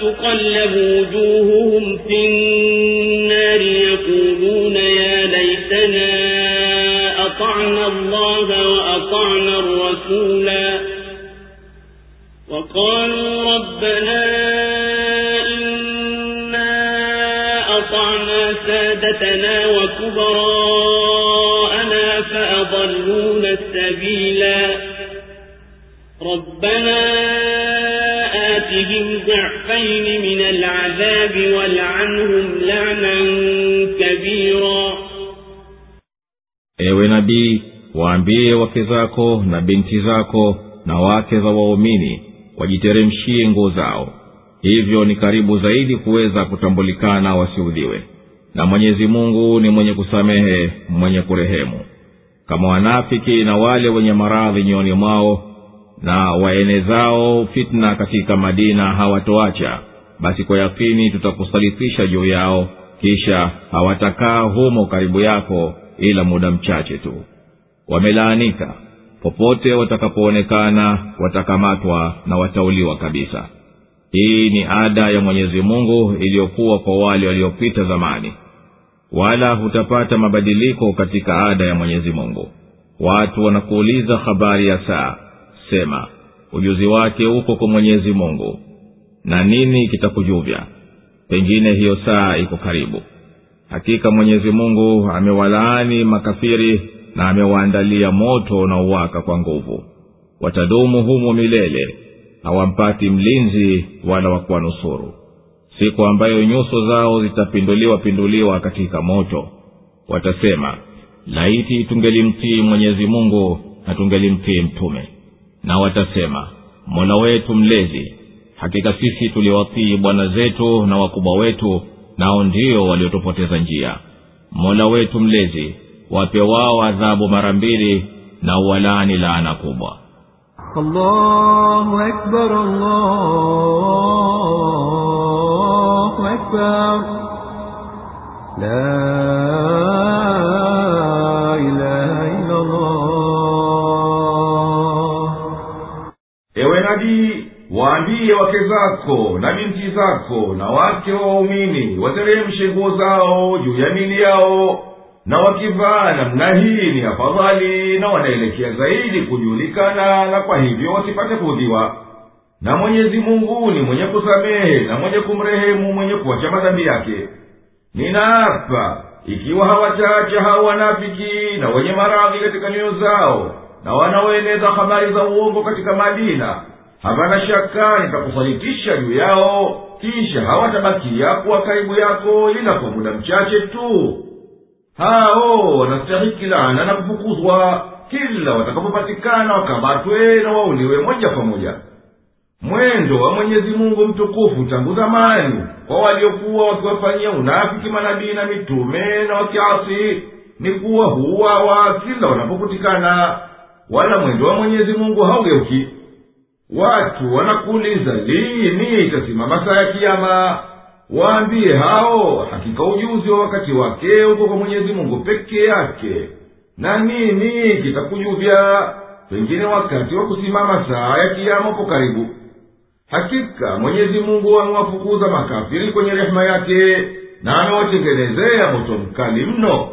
تقلب وجوههم في النار يقولون يا ليتنا أطعنا الله وأطعنا الرسولا وقالوا ربنا إنا أطعنا سادتنا وكبراءنا فأضلون السبيلا ربنا عليهم ضعفين من العذاب ولعنهم لعنا كبيرا ewe nabii waambie wake zako na binti zako na wake za waumini wajiteremshie nguo zao hivyo ni karibu zaidi kuweza kutambulikana wasiudhiwe na mwenyezi mungu ni mwenye kusamehe mwenye kurehemu kama wanafiki na wale wenye maradhi nyoyoni mwao na waenezao fitna katika madina hawatoacha basi kwa yakini tutakusalifisha juu yao kisha hawatakaa humo karibu yako ila muda mchache tu wamelaanika popote watakapoonekana watakamatwa na watauliwa kabisa hii ni ada ya mwenyezi mungu iliyokuwa kwa wale waliopita zamani wala hutapata mabadiliko katika ada ya mwenyezi mungu watu wanakuuliza habari ya saa sema ujuzi wake uko kwa mwenyezi mungu na nini kitakujuvya pengine hiyo saa iko karibu hakika mwenyezi mungu amewalaani makafiri na amewaandalia moto unaowaka kwa nguvu watadumu humo milele hawampati mlinzi wala wa kuwanusuru siku ambayo nyuso zao zitapinduliwa pinduliwa katika moto watasema laiti tungelimtii mwenyezi mungu na tungelimtii mtume na watasema mola wetu mlezi hakika sisi tuliwatii bwana zetu na wakubwa wetu nao ndio waliotupoteza njia mola wetu mlezi wape wao adhabu mara mbili na uwalaani laana kubwa Allahu akbar, Allahu akbar. La waambie wake zako na binti zako na wake wa waumini wateremshe nguo zao juu ya mili yao na wakivaa namna hii ni afadhali na wanaelekea zaidi kujulikana na kwa hivyo wasipate kuudhiwa na mwenyezi mungu ni mwenye kusamehe na mwenye kumrehemu mwenye kuacha madhambi yake ninaapa ikiwa hawataacha hao wanafiki na wenye maradhi katika nyoyo zao na wanaoeneza habari za uongo katika madina hapana shaka nitakusadikisha juu yao kisha hawatabakia kuwa karibu yako ila kwa muda mchache tu hao wanastahiki laana na kufukuzwa kila watakapopatikana wakamatwe na wauliwe moja kwa moja mwendo wa mwenyezi mungu mtukufu tangu zamani kwa waliokuwa wakiwafanyia unafiki manabii na mitume na wakiasi ni kuwa huwawa kila wanapokutikana wala mwendo wa mwenyezi mungu haugeuki watu wanakuuliza lini itasimama saa ya kiama waambie hao hakika ujuzi wa wakati wake uko kwa mwenyezi mungu peke yake na nini kitakujuvya pengine wakati wa kusimama saa ya kiama uko karibu hakika mwenyezi mungu amewafukuza makafiri kwenye rehema yake na amewatengenezea moto mkali mno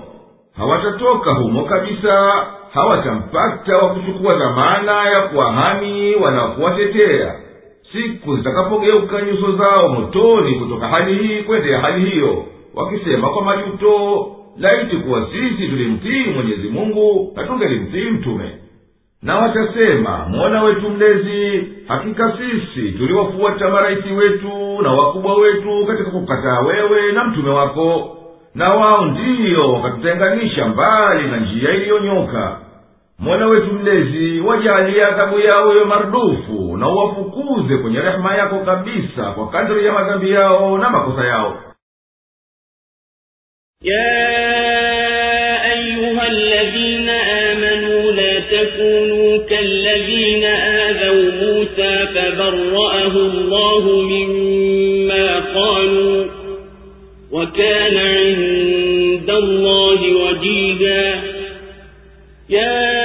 hawatatoka humo kabisa hawatampata wa kuchukua dhamana ya kuwahami wanaokuwatetea siku zitakapogeuka nyuso zao motoni kutoka hali hii kwende ya hali hiyo wakisema kwa majuto laiti kuwa sisi tulimtii mwenyezi mungu na mtume na watasema mola wetu mlezi hakika sisi tuliwafuata maraisi wetu na wakubwa wetu katika kukataa wewe na mtume wako na wao ndiyo wakatutenganisha mbali na njia iliyonyoka mola wetu mlezi wajalie adhabu yao iwe mardufu na uwafukuze kwenye rehema yako kabisa kwa kadri ya madhambi yao na makosa yao ya ayuha alladhina amanu la takunu kalladhina adhaw musa fabarra'ahu allahu mimma qalu وكان عند الله وجيدا يا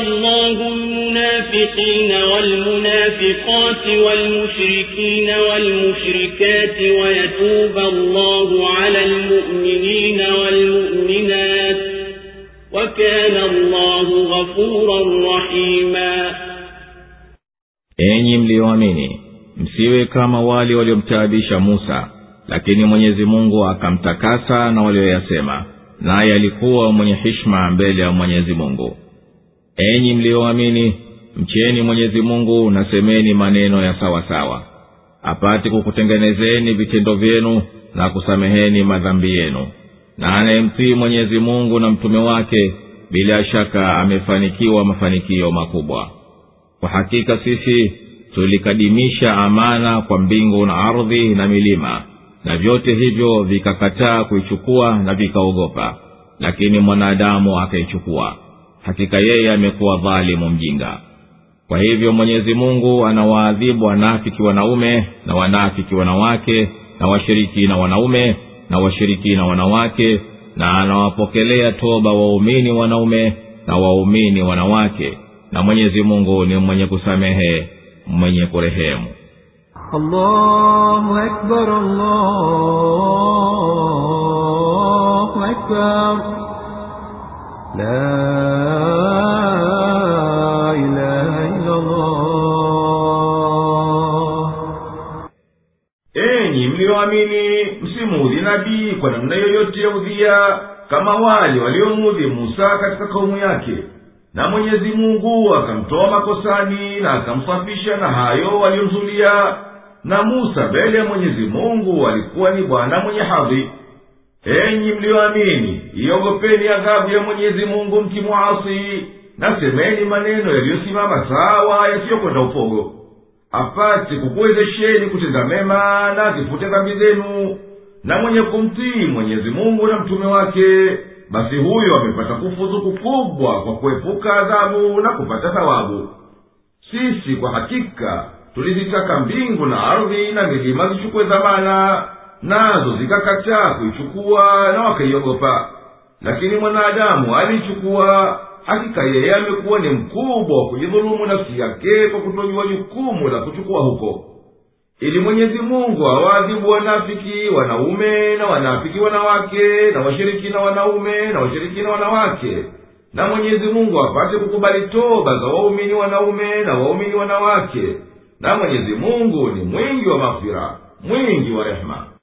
الله المنافقين والمنافقات والمشركين والمشركات ويتوب الله على المؤمنين والمؤمنات وكان الله غفورا رحيما enyi mliyoamini msiwe kama wale waliomtaabisha musa lakini mwenyezi mungu akamtakasa na walioyasema naye alikuwa mwenye hishma mbele ya mwenyezi mungu enyi mliyoamini mcheni mwenyezi mungu na maneno ya sawa sawa apate kukutengenezeni vitendo vyenu na kusameheni madhambi yenu na anayemtii mwenyezi mungu na mtume wake bila shaka amefanikiwa mafanikio makubwa kwa hakika sisi tulikadimisha amana kwa mbingu na ardhi na milima na vyote hivyo vikakataa kuichukua na vikaogopa lakini mwanadamu akaichukua hakika yeye amekuwa dhalimu mjinga kwa hivyo mwenyezi mungu anawaadhibu wanafiki wanaume na wanafiki wanawake na washirikina wanaume na washirikina wanawake na anawapokelea toba waumini wanaume na waumini wanawake na mwenyezi mungu ni mwenye kusamehe mwenye kurehemu allahu akbar, allahu akbar enyi mliyoamini msimuudhi nabii kwa namna yoyote ya udhia kama wale waliomuudhi musa katika kaumu yake na mwenyezi mungu akamtoa makosani na akamsafisha na hayo waliyomzulia na musa mbele ya mwenyezi mungu alikuwa ni bwana mwenye hadhi enyi mliyoamini iogopeni adhabu ya mwenyezi mungu mkimwasi nasemeni maneno yaliyosimama sawa yasiyokwenda upogo apate kukuwezesheni kutenda mema na zifute dhambi zenu na mwenye kumtii mwenyezi mungu na mtume wake basi huyo amepata kufuzu kukubwa kwa kuepuka adhabu na kupata thawabu sisi kwa hakika tulizitaka mbingu na ardhi na milima zichukue dhamana nazo zikakataa kuichukua na wakaiogopa lakini mwanadamu aliichukuwa hakika yeye amekuwa ni mkubwa wa kujidhulumu nafsi yake kwa kutojua jukumu la kuchukua huko ili mwenyezi mungu awaadhibu wanafiki wanaume na wanafiki wanawake na washirikina wanaume na washirikina wanawake na mwenyezi mungu apate kukubali toba za waumini wanaume na waumini wanawake na mwenyezi mungu ni mwingi wa maghfira mwingi wa rehema